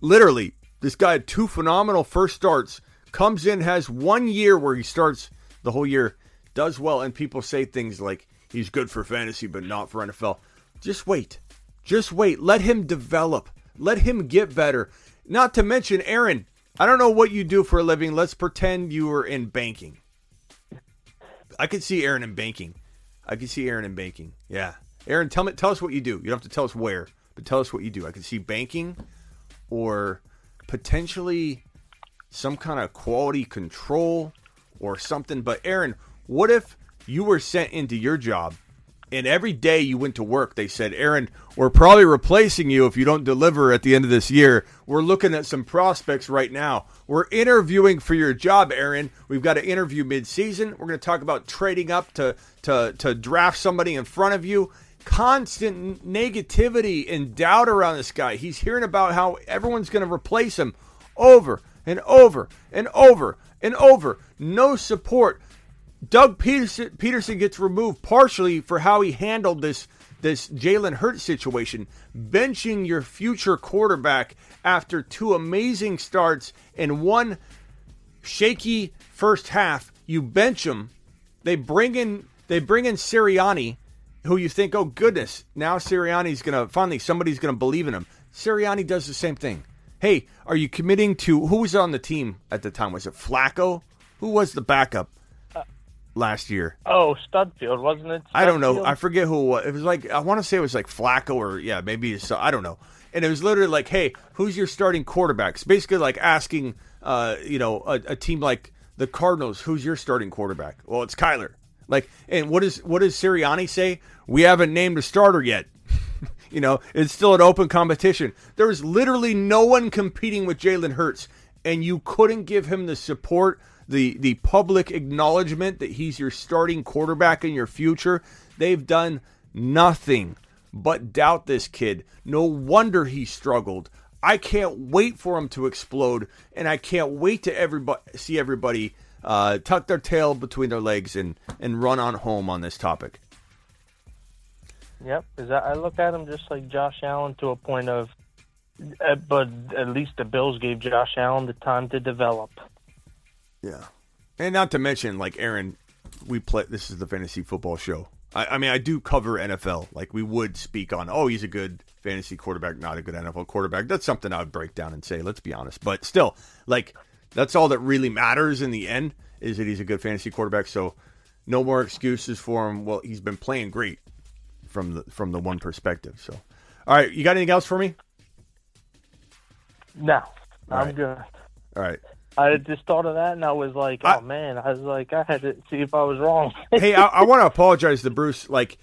literally, This guy had two phenomenal first starts, comes in, has one year where he starts the whole year, does well, and people say things like he's good for fantasy but not for NFL. Just wait. Just wait. Let him develop. Let him get better. Not to mention, Aaron, I don't know what you do for a living. Let's pretend you were in banking. I could see Aaron in banking. I could see Aaron in banking. Yeah. Aaron, tell me tell us what you do. You don't have to tell us where, but tell us what you do. I could see banking or potentially some kind of quality control or something. But Aaron, what if you were sent into your job and every day you went to work, they said, Aaron, we're probably replacing you if you don't deliver at the end of this year. We're looking at some prospects right now. We're interviewing for your job, Aaron. We've got to interview mid-season. We're going to talk about trading up to, to, to draft somebody in front of you. Constant negativity and doubt around this guy. He's hearing about how everyone's going to replace him over and over and over and over. No support. Doug Pederson, Pederson gets removed partially for how he handled this this Jalen Hurts situation, benching your future quarterback after two amazing starts and one shaky first half. You bench him. They bring in they bring in Sirianni, who you think, oh goodness, now Sirianni's gonna finally somebody's gonna believe in him. Sirianni does the same thing. Hey, are you committing to who was on the team at the time? Was it Flacco? Who was the backup? last year. Oh, Studfield, wasn't it? I don't know. I forget who it was. It was like I want to say it was like Flacco or yeah, maybe it's, I don't know. And it was literally like, "Hey, who's your starting quarterbacks?" Basically, like asking, uh, you know, a, a team like the Cardinals, "Who's your starting quarterback?" Well, it's Kyler. Like, and what does what does Sirianni say? We haven't named a starter yet. You know, it's still an open competition. There was literally no one competing with Jalen Hurts, and you couldn't give him the support the the public acknowledgement that he's your starting quarterback in your future. They've done nothing but doubt this kid. No wonder he struggled. I can't wait for him to explode, and I can't wait to everybody see everybody uh, tuck their tail between their legs and and run on home on this topic. Yep, because I look at him just like Josh Allen to a point of, uh, but at least the Bills gave Josh Allen the time to develop. Yeah, and not to mention, like Aaron, we play. This is the fantasy football show. I, I mean, I do cover NFL. Like we would speak on, oh, he's a good fantasy quarterback, not a good NFL quarterback. That's something I would break down and say. Let's be honest, but still, like that's all that really matters in the end is that he's a good fantasy quarterback. So no more excuses for him. Well, he's been playing great from the from the one perspective. So, all right, you got anything else for me? No, All I'm right. good. All right. I just thought of that, and I was like, "Oh man!" I was like, "I had to see if I was wrong." *laughs* hey, I, I want to apologize to Bruce. Like,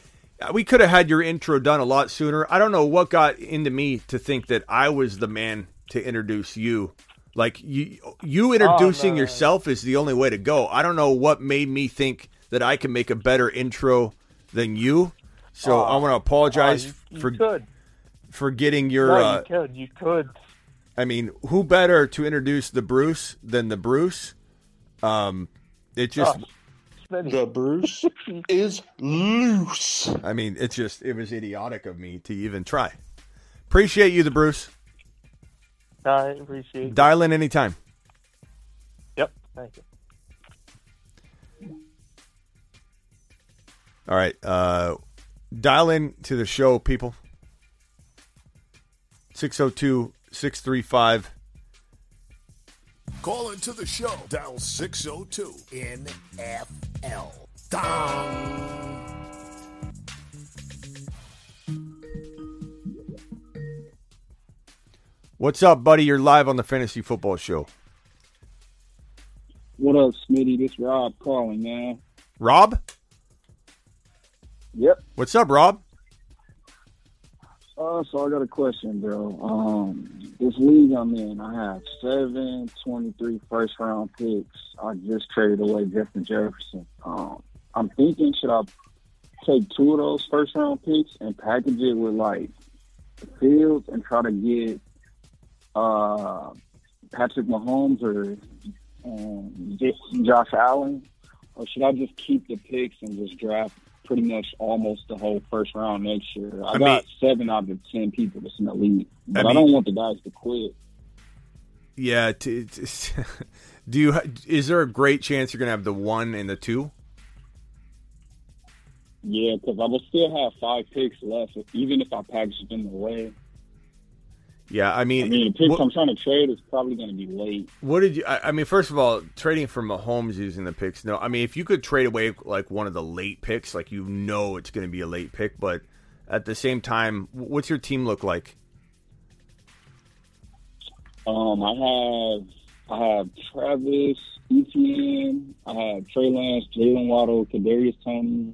we could have had your intro done a lot sooner. I don't know what got into me to think that I was the man to introduce you. Like you, you oh, introducing no. yourself is the only way to go. I don't know what made me think that I can make a better intro than you. So Oh. I want to apologize Oh, you- you for could. for getting your. no, uh, you could. You could. I mean, who better to introduce the Bruce than the Bruce? Um, it just. The Bruce *laughs* is loose. I mean, it's just it was idiotic of me to even try. Appreciate you, the Bruce. I appreciate. it. Dial in anytime. Yep. Thank you. All right, uh, dial in to the show, people. 602 635 Call into the show. Dial 602 NFL. Dong. What's up, buddy? You're live on the Fantasy Football Show. What up, Smitty? This Rob calling, man. Rob? Yep. What's up, Rob? Uh, so I got a question, bro. Um, this league I'm in, I have seven 23 first round picks. I just traded away Justin Jefferson. Um, I'm thinking, should I take two of those first round picks and package it with like Fields and try to get uh, Patrick Mahomes or um, Josh Allen, or should I just keep the picks and just draft pretty much almost the whole first round next year? I, I got mean- seven out of ten people that's in the league, but I I, don't want the guys to quit. Yeah. T- t- *laughs* do you? Is there a great chance you're gonna have the one and the two? Yeah, because I will still have five picks left, even if I package them away. Yeah, I mean, I mean, the picks what, I'm trying to trade is probably going to be late. what did you? I, I mean, first of all, trading for Mahomes using the picks. No, I mean, if you could trade away like one of the late picks, like you know it's going to be a late pick, but at the same time, what's your team look like? Um, I have I have Travis, Etienne, I have Trey Lance, Jalen Waddle, Kadarius Toney,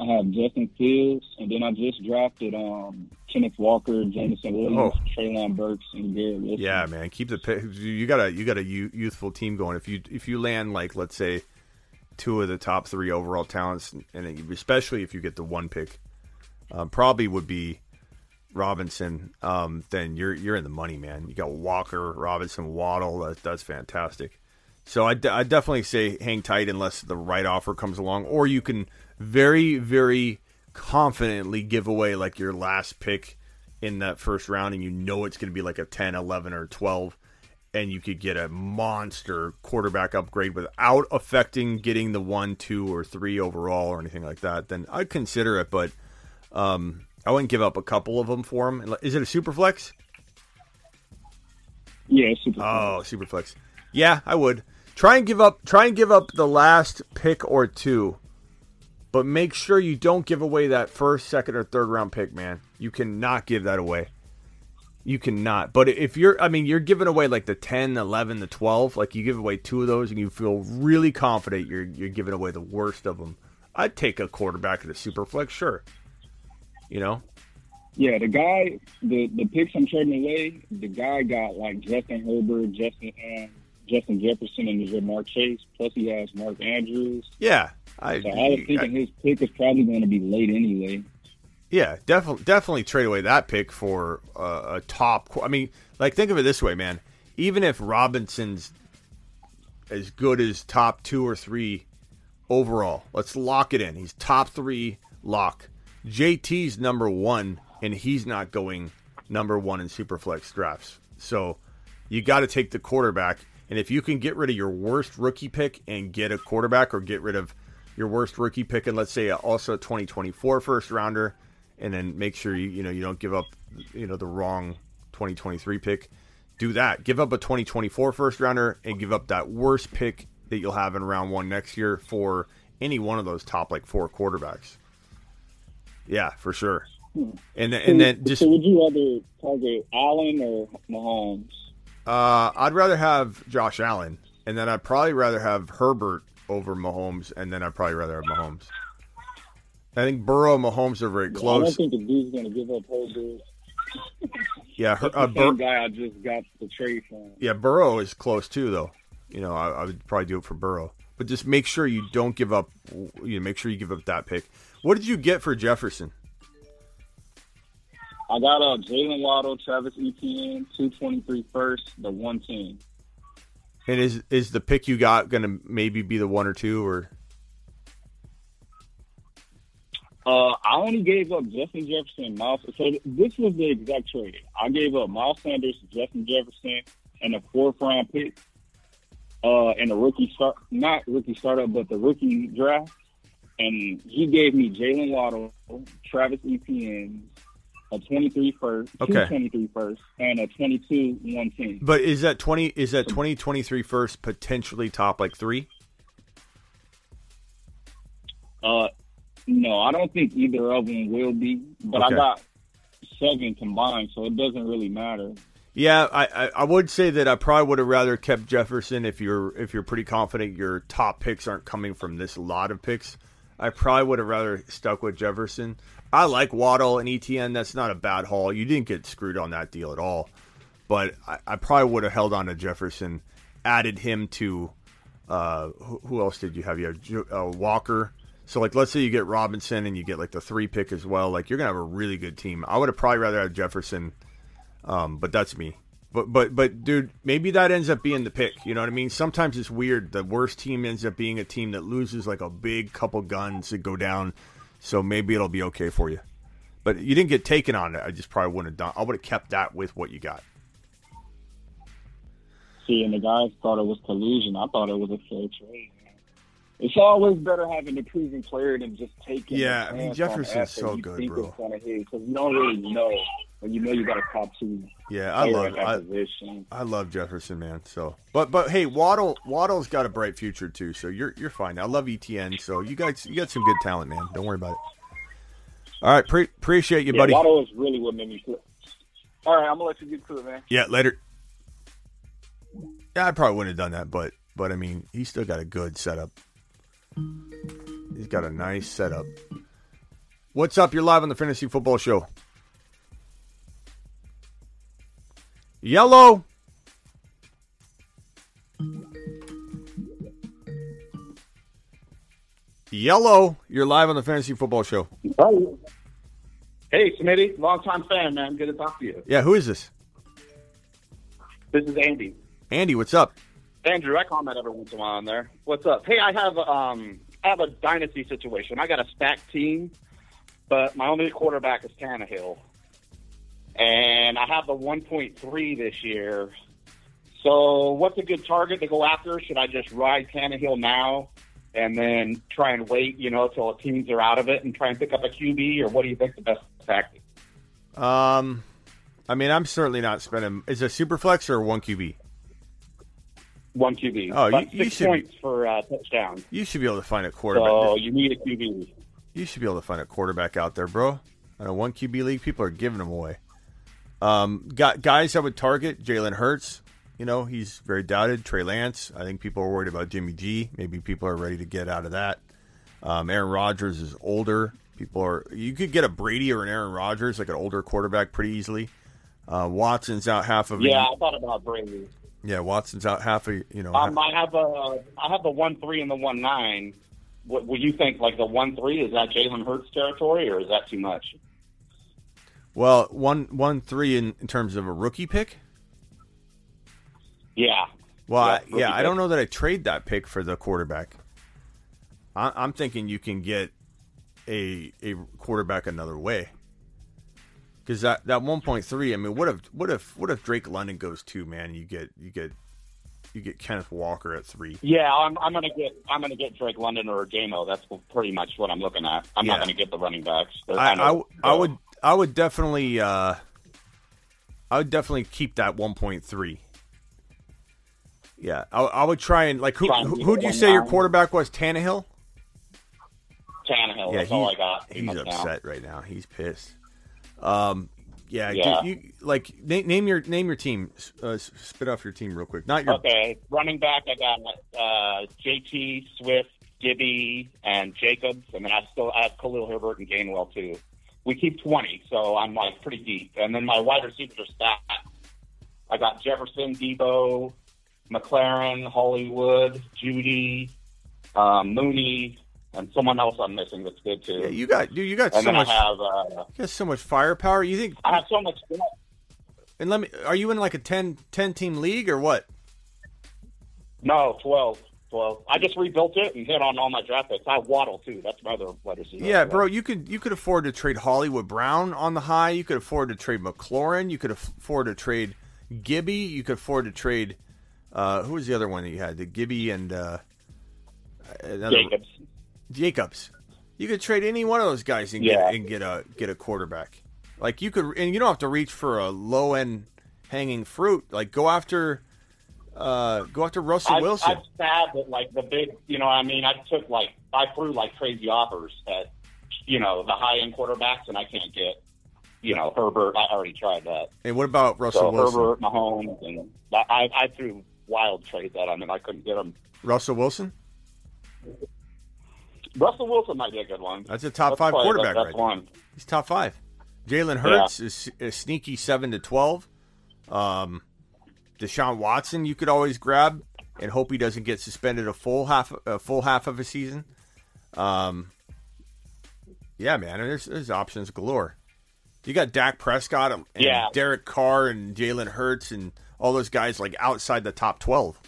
I have Justin Fields, and then I just drafted um Kenneth Walker, Jameson Williams, Oh. Treylon Burks, and Garrett Wilson. Yeah, man, keep the pick. You got a you got a youthful team going. If you if you land like let's say two of the top three overall talents, and especially if you get the one pick, um, probably would be Robinson. Um, then you're you're in the money, man. You got Walker, Robinson, Waddle. That, that's fantastic. So I I definitely say hang tight unless the right offer comes along, or you can very very confidently give away like your last pick in that first round and you know it's going to be like a 10 11 or 12 and you could get a monster quarterback upgrade without affecting getting the one two or three overall or anything like that then i'd consider it but um, i wouldn't give up a couple of them for him is it a super flex Yeah, super. Oh, super flex. Yeah, I would try and give up. Try and give up the last pick or two, but make sure you don't give away that first, second, or third round pick. Man, you cannot give that away. You cannot. But if you're, I mean, you're giving away like the 10, the 11, the 12. Like you give away two of those and you feel really confident you're you're giving away the worst of them. I'd take a quarterback at the Superflex, sure. You know, Yeah, the guy, the the picks I'm trading away, the guy got like Justin Herbert, Justin um, Justin Jefferson, and Ja'Marr Chase. Plus, he has Mark Andrews. yeah. I, So I was thinking his pick is probably going to be late anyway. Yeah, definitely, definitely trade away that pick for uh, a top. I mean, like think of it this way, man. Even if Robinson's as good as top two or three overall, let's lock it in. He's top three lock. JT's number one, and he's not going number one in superflex drafts. So you got to take the quarterback. And if you can get rid of your worst rookie pick and get a quarterback, or get rid of your worst rookie pick, and let's say also a 2024 first rounder, and then make sure you you know you don't give up you know the wrong 2023 pick. Do that. Give up a 2024 first rounder and give up that worst pick that you'll have in round one next year for any one of those top like four quarterbacks. Yeah, for sure. And then, and then just so would you rather target Allen or Mahomes? Uh, I'd rather have Josh Allen, and then I'd probably rather have Herbert over Mahomes, and then I'd probably rather have Mahomes. I think Burrow and Mahomes are very close. I don't think the dude's going to give up whole Herbert. Yeah, Her- uh, Bur- guy I just got the trade from. yeah, Burrow is close too, though. You know, I, I would probably do it for Burrow, but just make sure you don't give up. You know, make sure you give up that pick. What did you get for Jefferson? I got uh, Jalen Waddle, Travis Etienne, 223 first, the 110. And is is the pick you got going to maybe be the one or two or? Uh, I only gave up Justin Jefferson and Miles. So this was the exact trade. I gave up Miles Sanders, Justin Jefferson, and a fourth round pick, uh, and a rookie start, not rookie startup, but the rookie draft. And he gave me Jalen Waddle, Travis Etienne, a 23 first, two 23 first, and a 22 110. But is that twenty? Is that twenty twenty three first potentially top like three? Uh, no, I don't think either of them will be, but Okay. I got seven combined, so it doesn't really matter. Yeah, I, I, I would say that I probably would have rather kept Jefferson if you're if you're pretty confident your top picks aren't coming from this lot of picks. I probably would have rather stuck with Jefferson. I like Waddle and Etienne. That's not a bad haul. You didn't get screwed on that deal at all. But I, I probably would have held on to Jefferson, added him to uh, who, who else did you have? You have uh, Walker. So like, let's say you get Robinson and you get like the three pick as well. Like you're gonna have a really good team. I would have probably rather had Jefferson um, but that's me. But but but dude, maybe that ends up being the pick. You know what I mean? Sometimes it's weird. The worst team ends up being a team that loses like a big couple guns that go down. So maybe it'll be okay for you. But you didn't get taken on it. I just probably wouldn't have done. I would have kept that with what you got. See, and the guys thought it was collusion. I thought it was a fair trade. It's always better having a proven player than just taking. Yeah, I mean, Jefferson's so good, bro. it's gonna hit because you don't really know you know you got a top two. Yeah, I love I. I love Jefferson, man. So, but but hey, Waddle Waddle's got a bright future too. So you're you're fine. I love Etienne. So you guys you got some good talent, man. Don't worry about it. All right, pre- appreciate you, yeah, buddy. Waddle is really what made me click. All right, I'm gonna let you get to it, man. Yeah, later. Yeah, I probably wouldn't have done that, but but I mean, he's still got a good setup. He's got a nice setup. What's up? You're live on the Fantasy Football Show. Yellow. Yellow, you're live on the Fantasy Football Show. Hey, Smitty, long time fan, man. Good to talk to you. Yeah, who is this? This is Andy. Andy, what's up? Andrew, I comment every once in a while on there. What's up? Hey, I have um, I have a dynasty situation. I got a stacked team, but my only quarterback is Tannehill, and I have the 1.3 this year. So, what's a good target to go after? Should I just ride Tannehill now and then try and wait, you know, till the teams are out of it and try and pick up a QB, or what do you think the best tactic? Um, I mean, I'm certainly not spending. Is it super flex or one QB? One QB. Oh, you- you six should be- points for uh, touchdown. You should be able to find a quarterback. So you need a QB. You should be able to find a quarterback out there, bro. In a one QB league, people are giving them away. Um, got guys I would target: Jalen Hurts. You know, he's very doubted. Trey Lance. I think people are worried about Jimmy G. Maybe people are ready to get out of that. Um, Aaron Rodgers is older. People are. You could get a Brady or an Aaron Rodgers, like an older quarterback, pretty easily. Uh, Watson's out half of. Yeah, I thought about Brady. Yeah, Watson's out half a. You know. Um, I have a I have the one three and the one nine. What would you think? Like the one three is that Jalen Hurts territory, or is that too much? Well, one one three in, in terms of a rookie pick. Yeah. Well, Yeah, I, yeah, I don't know that I trade that pick for the quarterback. I, I'm thinking you can get a a quarterback another way. Because that, that 1.3, I mean, what if what if what if Drake London goes two, man? You get you get you get Kenneth Walker at three. Yeah, I'm, I'm gonna get I'm gonna get Drake London or Jamo. That's pretty much what I'm looking at. I'm Yeah. not gonna get the running backs. They're I, I, I would I would definitely uh, I would definitely keep that 1.3. Yeah, I, I would try and like who who who'd it you say your quarterback was? Tannehill. Tannehill. Yeah, that's all I got. He's much now. upset right now. He's pissed. Um, yeah, Yeah. dude, you like na- name your name your team. Uh, spit off your team real quick. Not your. Okay, running back, I got uh, JT, Swift, Gibby, and Jacobs, and then I still I have Khalil Herbert and Gainwell too. We keep twenty, so I'm like pretty deep. And then my wide receivers are stacked. I got Jefferson, Deebo, McLaurin, Hollywood, Jeudy, um, Mooney, and someone else I'm missing that's good too. Yeah, you got dude. You got and so much. I have uh, you got so much firepower. You think? I have so much. And let me. Are you in like a 10, 10 team league or what? No, 12. 12. I just rebuilt it and hit on all my draft picks. I Waddle too. That's my other receiver. Yeah, bro. You could you could afford to trade Hollywood Brown on the high. You could afford to trade McLaurin. You could afford to trade Gibby. You could afford to trade. Uh, who was the other one that you had? The Gibby and uh, another, Jacobs. Jacobs. You could trade any one of those guys and Yeah. get and get a get a quarterback. Like you could, and you don't have to reach for a low end hanging fruit. Like go after, uh, go after Russell I, Wilson. I'm sad that like the big, you know, I mean, I took like I threw like crazy offers at, you know, the high end quarterbacks, and I can't get, you know, Herbert. I already tried that. and what about Russell so Wilson? Herbert, Mahomes, and I, I threw wild trades at him, and I couldn't get him. Russell Wilson. Russell Wilson might be a good one. That's a top That's five quarterback right one. there. He's top five. Jalen Hurts is a sneaky seven to twelve. Um, Deshaun Watson, you could always grab and hope he doesn't get suspended a full half a full half of a season. Um, yeah, man, there's there's options galore. You got Dak Prescott and Yeah. Derek Carr and Jalen Hurts and all those guys like outside the top twelve.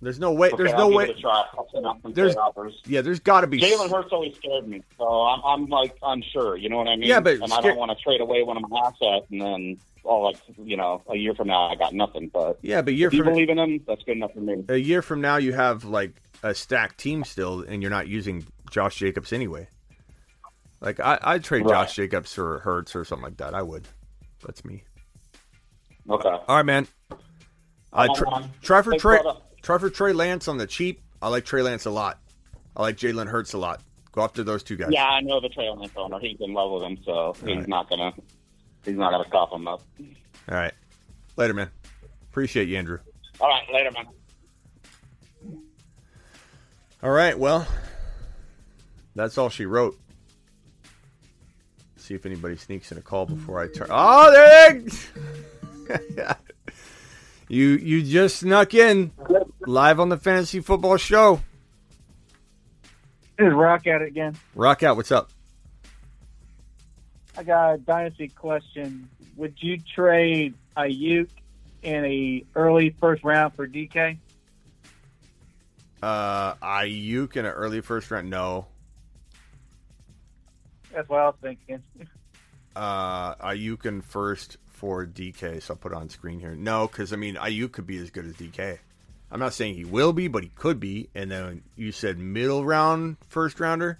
There's no way. Okay, there's I'll no way. It a try. I'll send out some There's offers. yeah. There's got to be. Jalen Hurts always scared me, so I'm, I'm like unsure. You know what I mean? Yeah, but and I don't want to trade away one of my assets, and then all like you know, a year from now I got nothing. But Yeah, but year if you from believe in him, that's good enough for me. a year from now, you have like a stacked team still, and you're not using Josh Jacobs anyway. Like I, I'd trade Right. Josh Jacobs for Hurts or something like that. I would. That's me. Okay. All right, man. Uh, Come try, try for brother. Try for Trey Lance on the cheap. I like Trey Lance a lot. I like Jalen Hurts a lot. Go after those two guys. Yeah, I know the Trey Lance owner. He's in love with him, so he's right. not gonna he's not gonna cough him up. All right. Later, man. Appreciate you, Andrew. All right, later, man. All right. Well, that's all she wrote. See if anybody sneaks in a call before I turn. Oh, there! *laughs* you you just snuck in live on the fantasy football show. This is Rock at it again. Rock out. What's up? I got a dynasty question. Would you trade Aiyuk in a early first round for DK? Uh, Aiyuk in an early first round. No. That's what I was thinking. Uh, Aiyuk in first for DK. So I'll put it on screen here. No, because I mean Aiyuk could be as good as DK. I'm not saying he will be, but he could be. And then you said middle round first rounder.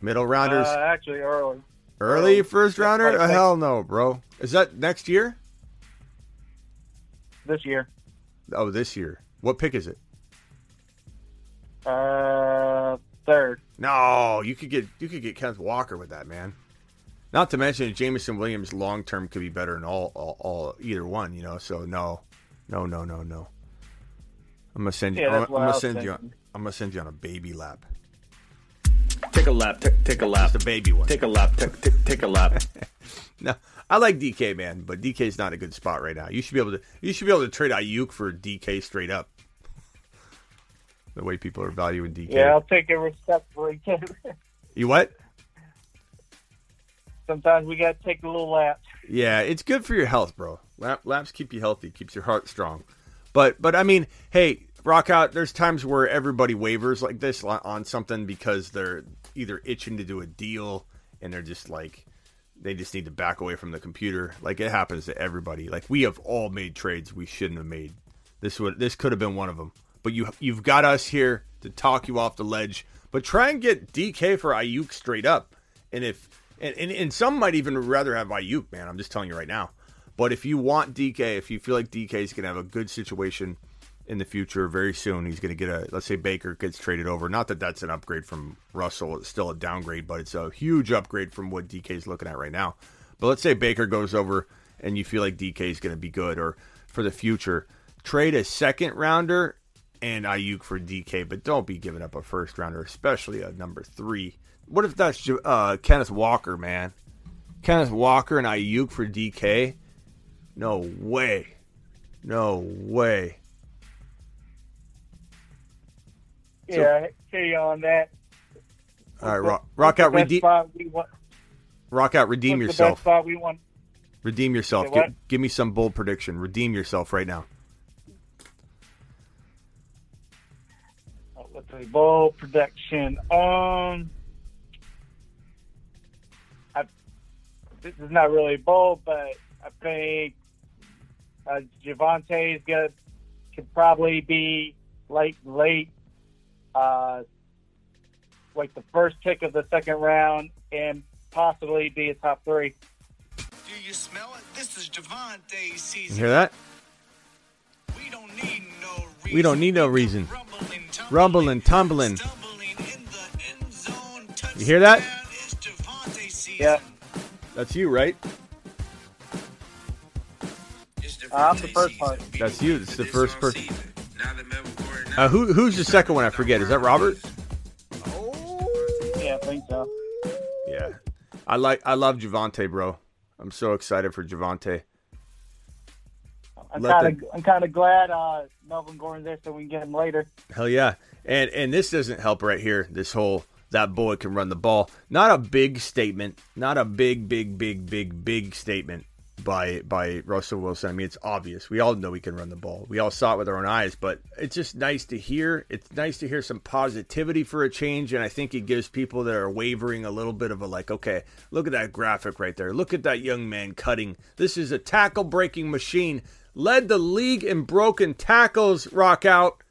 Middle rounders, Uh, actually, early. early first rounder. like Oh, hell no, bro. Is that next year? This year. Oh, this year. What pick is it? Uh, third. No, you could get you could get Kenneth Walker with that man. Not to mention Jameson Williams long term could be better in all, all all either one, you know. So no, no, no, no, no. I'm gonna send you. Yeah, I'm, I'm gonna was send you. On. I'm gonna send you on a baby lap. Take a lap. Take, take a lap. Just a baby one. Take a lap. Take, take, take a lap. *laughs* No, I like DK man, but DK's not a good spot right now. You should be able to. You should be able to trade Aiyuk for DK straight up. *laughs* The way people are valuing DK. Yeah, I'll take every step it respectfully. *laughs* You what? Sometimes we got to take a little lap. Yeah, it's good for your health, bro. Lap, laps keep you healthy, keeps your heart strong. But but I mean, hey, rock out. There's times where everybody wavers like this on something because they're either itching to do a deal and they're just like they just need to back away from the computer. Like it happens to everybody. Like we have all made trades we shouldn't have made. This would this could have been one of them. But you you've got us here to talk you off the ledge. But try and get DK for Aiyuk straight up. And if and, and, and some might even rather have Aiyuk, man. I'm just telling you right now. But if you want DK, if you feel like DK is going to have a good situation in the future, very soon, he's going to get a. Let's say Baker gets traded over. Not that that's an upgrade from Russell. It's still a downgrade, but it's a huge upgrade from what DK is looking at right now. But let's say Baker goes over, and you feel like DK is going to be good, or for the future, trade a second rounder and Aiyuk for DK, but don't be giving up a first rounder, especially a number three. What if that's uh, Kenneth Walker, man? Kenneth Walker and Aiyuk for DK? No way. No way. So- Yeah, hear you on that. All right, rock, rock out, redeem, spot we want- rock out, redeem what's the yourself. spot we want? Redeem yourself. Say give me some bold prediction. Redeem yourself right now. Oh, Let's see, bold prediction. Um, I, this is not really bold, but I think uh, Javonte's gonna could probably be late, late, uh, like the first pick of the second round, and possibly be a top three. Do you smell it? This is Javonte You season. hear that? We don't need no We don't need no reason. Rumbling, tumbling. You hear that? Yeah. That's you, right? I'm the first part. That's you. It's the first person. Uh, who who's the second one? I forget. Is that Robert? Yeah, I think so. Yeah. I like. I love Javonte, bro. I'm so excited for Javonte. I'm kind of I'm kind of glad uh, Melvin Gordon's there so we can get him later. Hell yeah. And and this doesn't help right here. This whole that boy can run the ball. Not a big statement. Not a big, big, big, big, big statement. By by Russell Wilson. I mean, it's obvious. We all know he can run the ball. We all saw it with our own eyes. But it's just nice to hear. It's nice to hear some positivity for a change, and I think it gives people that are wavering a little bit of a like, okay, look at that graphic right there. Look at that young man cutting. This is a tackle breaking machine. Led the league in broken tackles. Rock out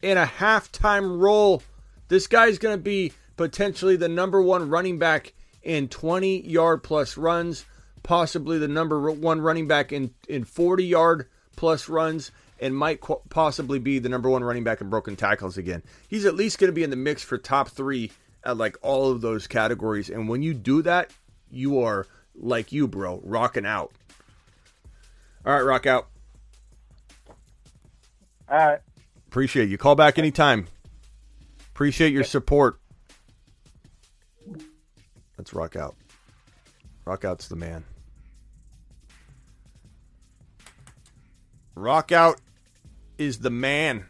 in a halftime roll. This guy's going to be potentially the number one running back in 20 yard plus runs, possibly the number one running back in, in 40 yard plus runs, and might qu- possibly be the number one running back in broken tackles again. He's at least going to be in the mix for top three at like all of those categories. And when you do that, you are like you, bro, rocking out. All right, rock out. All right. Appreciate you. Call back anytime. Appreciate your support. Let's rock out. Rock out's the man. Rock out is the man.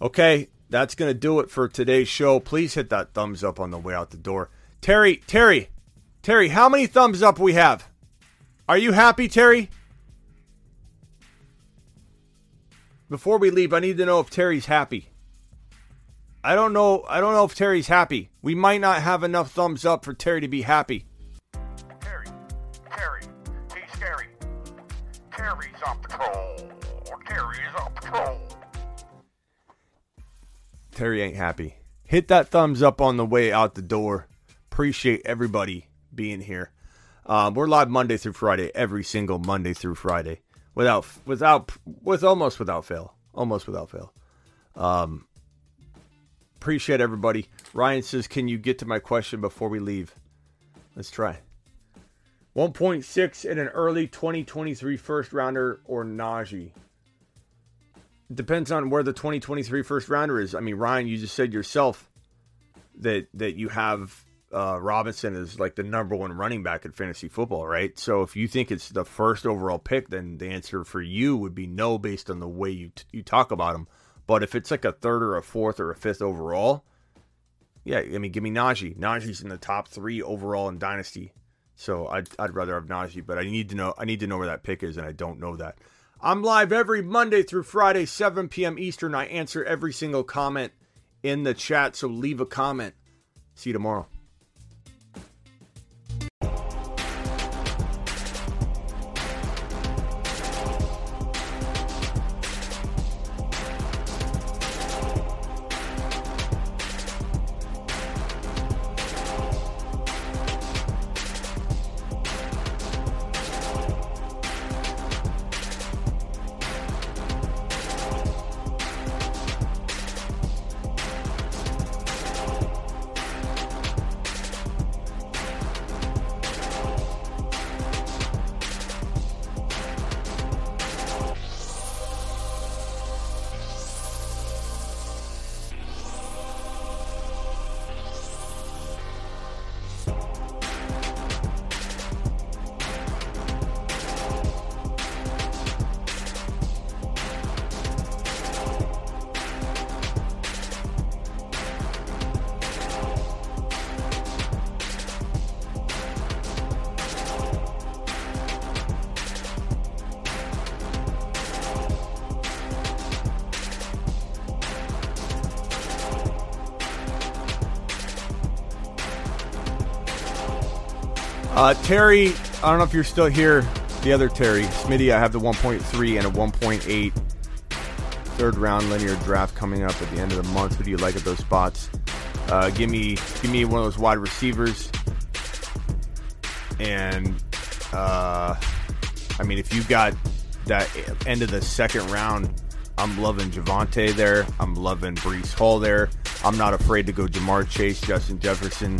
Okay, that's going to do it for today's show. Please hit that thumbs up on the way out the door. Terry, Terry, Terry, how many thumbs up we have? Are you happy, Terry? Before we leave, I need to know if Terry's happy. I don't know. I don't know if Terry's happy. We might not have enough thumbs up for Terry to be happy. Terry's on patrol. Terry's on patrol. Terry ain't happy. Hit that thumbs up on the way out the door. Appreciate everybody being here. Um, we're live Monday through Friday, every single Monday through Friday, without without with almost without fail, almost without fail. Um, appreciate everybody. Ryan says, "Can you get to my question before we leave?" Let's try. 1.6 in an early 2023 first rounder or Najee. Depends on where the 2023 first rounder is. I mean, Ryan, you just said yourself that that you have uh, Robinson as like the number one running back in fantasy football, right? So if you think it's the first overall pick, then the answer for you would be no, based on the way you t- you talk about him. But if it's like a third or a fourth or a fifth overall, yeah, I mean, give me Najee. Najee's in the top three overall in Dynasty, so I'd, I'd rather have Najee. But I need to know I need to know where that pick is, and I don't know that. I'm live every Monday through Friday, 7 p.m. Eastern. I answer every single comment in the chat, so leave a comment. See you tomorrow. Uh, Terry, I don't know if you're still here. The other Terry, Smitty, I have the 1.3 and a 1.8 third round linear draft coming up at the end of the month. Who do you like at those spots? Uh, give me, give me one of those wide receivers. And uh, I mean, if you got that end of the second round, I'm loving Javonte there. I'm loving Breece Hall there. I'm not afraid to go Ja'Marr Chase, Justin Jefferson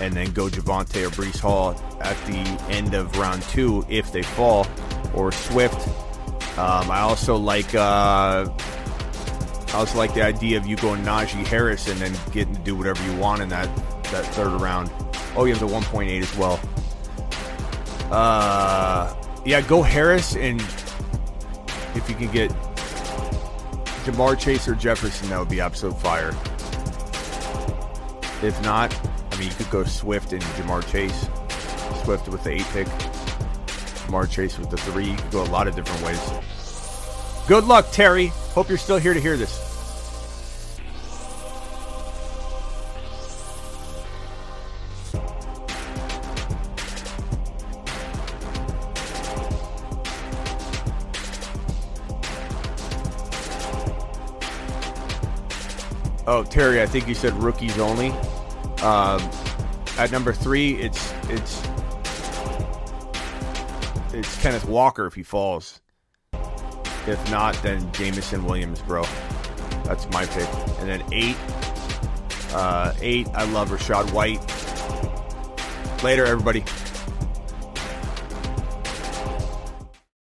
and then go Javonte or Breece Hall at the end of round two if they fall, or Swift. Um, I also like uh, I also like the idea of you going Najee Harris and then getting to do whatever you want in that that third round. Oh, you have the 1.8 as well. Uh, yeah, go Harris and if you can get Ja'Marr Chase or Jefferson, that would be absolute fire. If not, mean, you could go Swift and Ja'Marr Chase. Swift with the eight pick. Ja'Marr Chase with the three. You could go a lot of different ways. Good luck, Terry. Hope you're still here to hear this. Oh, Terry, I think you said rookies only. Um, at number three, it's it's it's Kenneth Walker if he falls. If not, then Jameson Williams, bro. That's my pick. And then eight, uh, eight. I love Rachaad White. Later, everybody.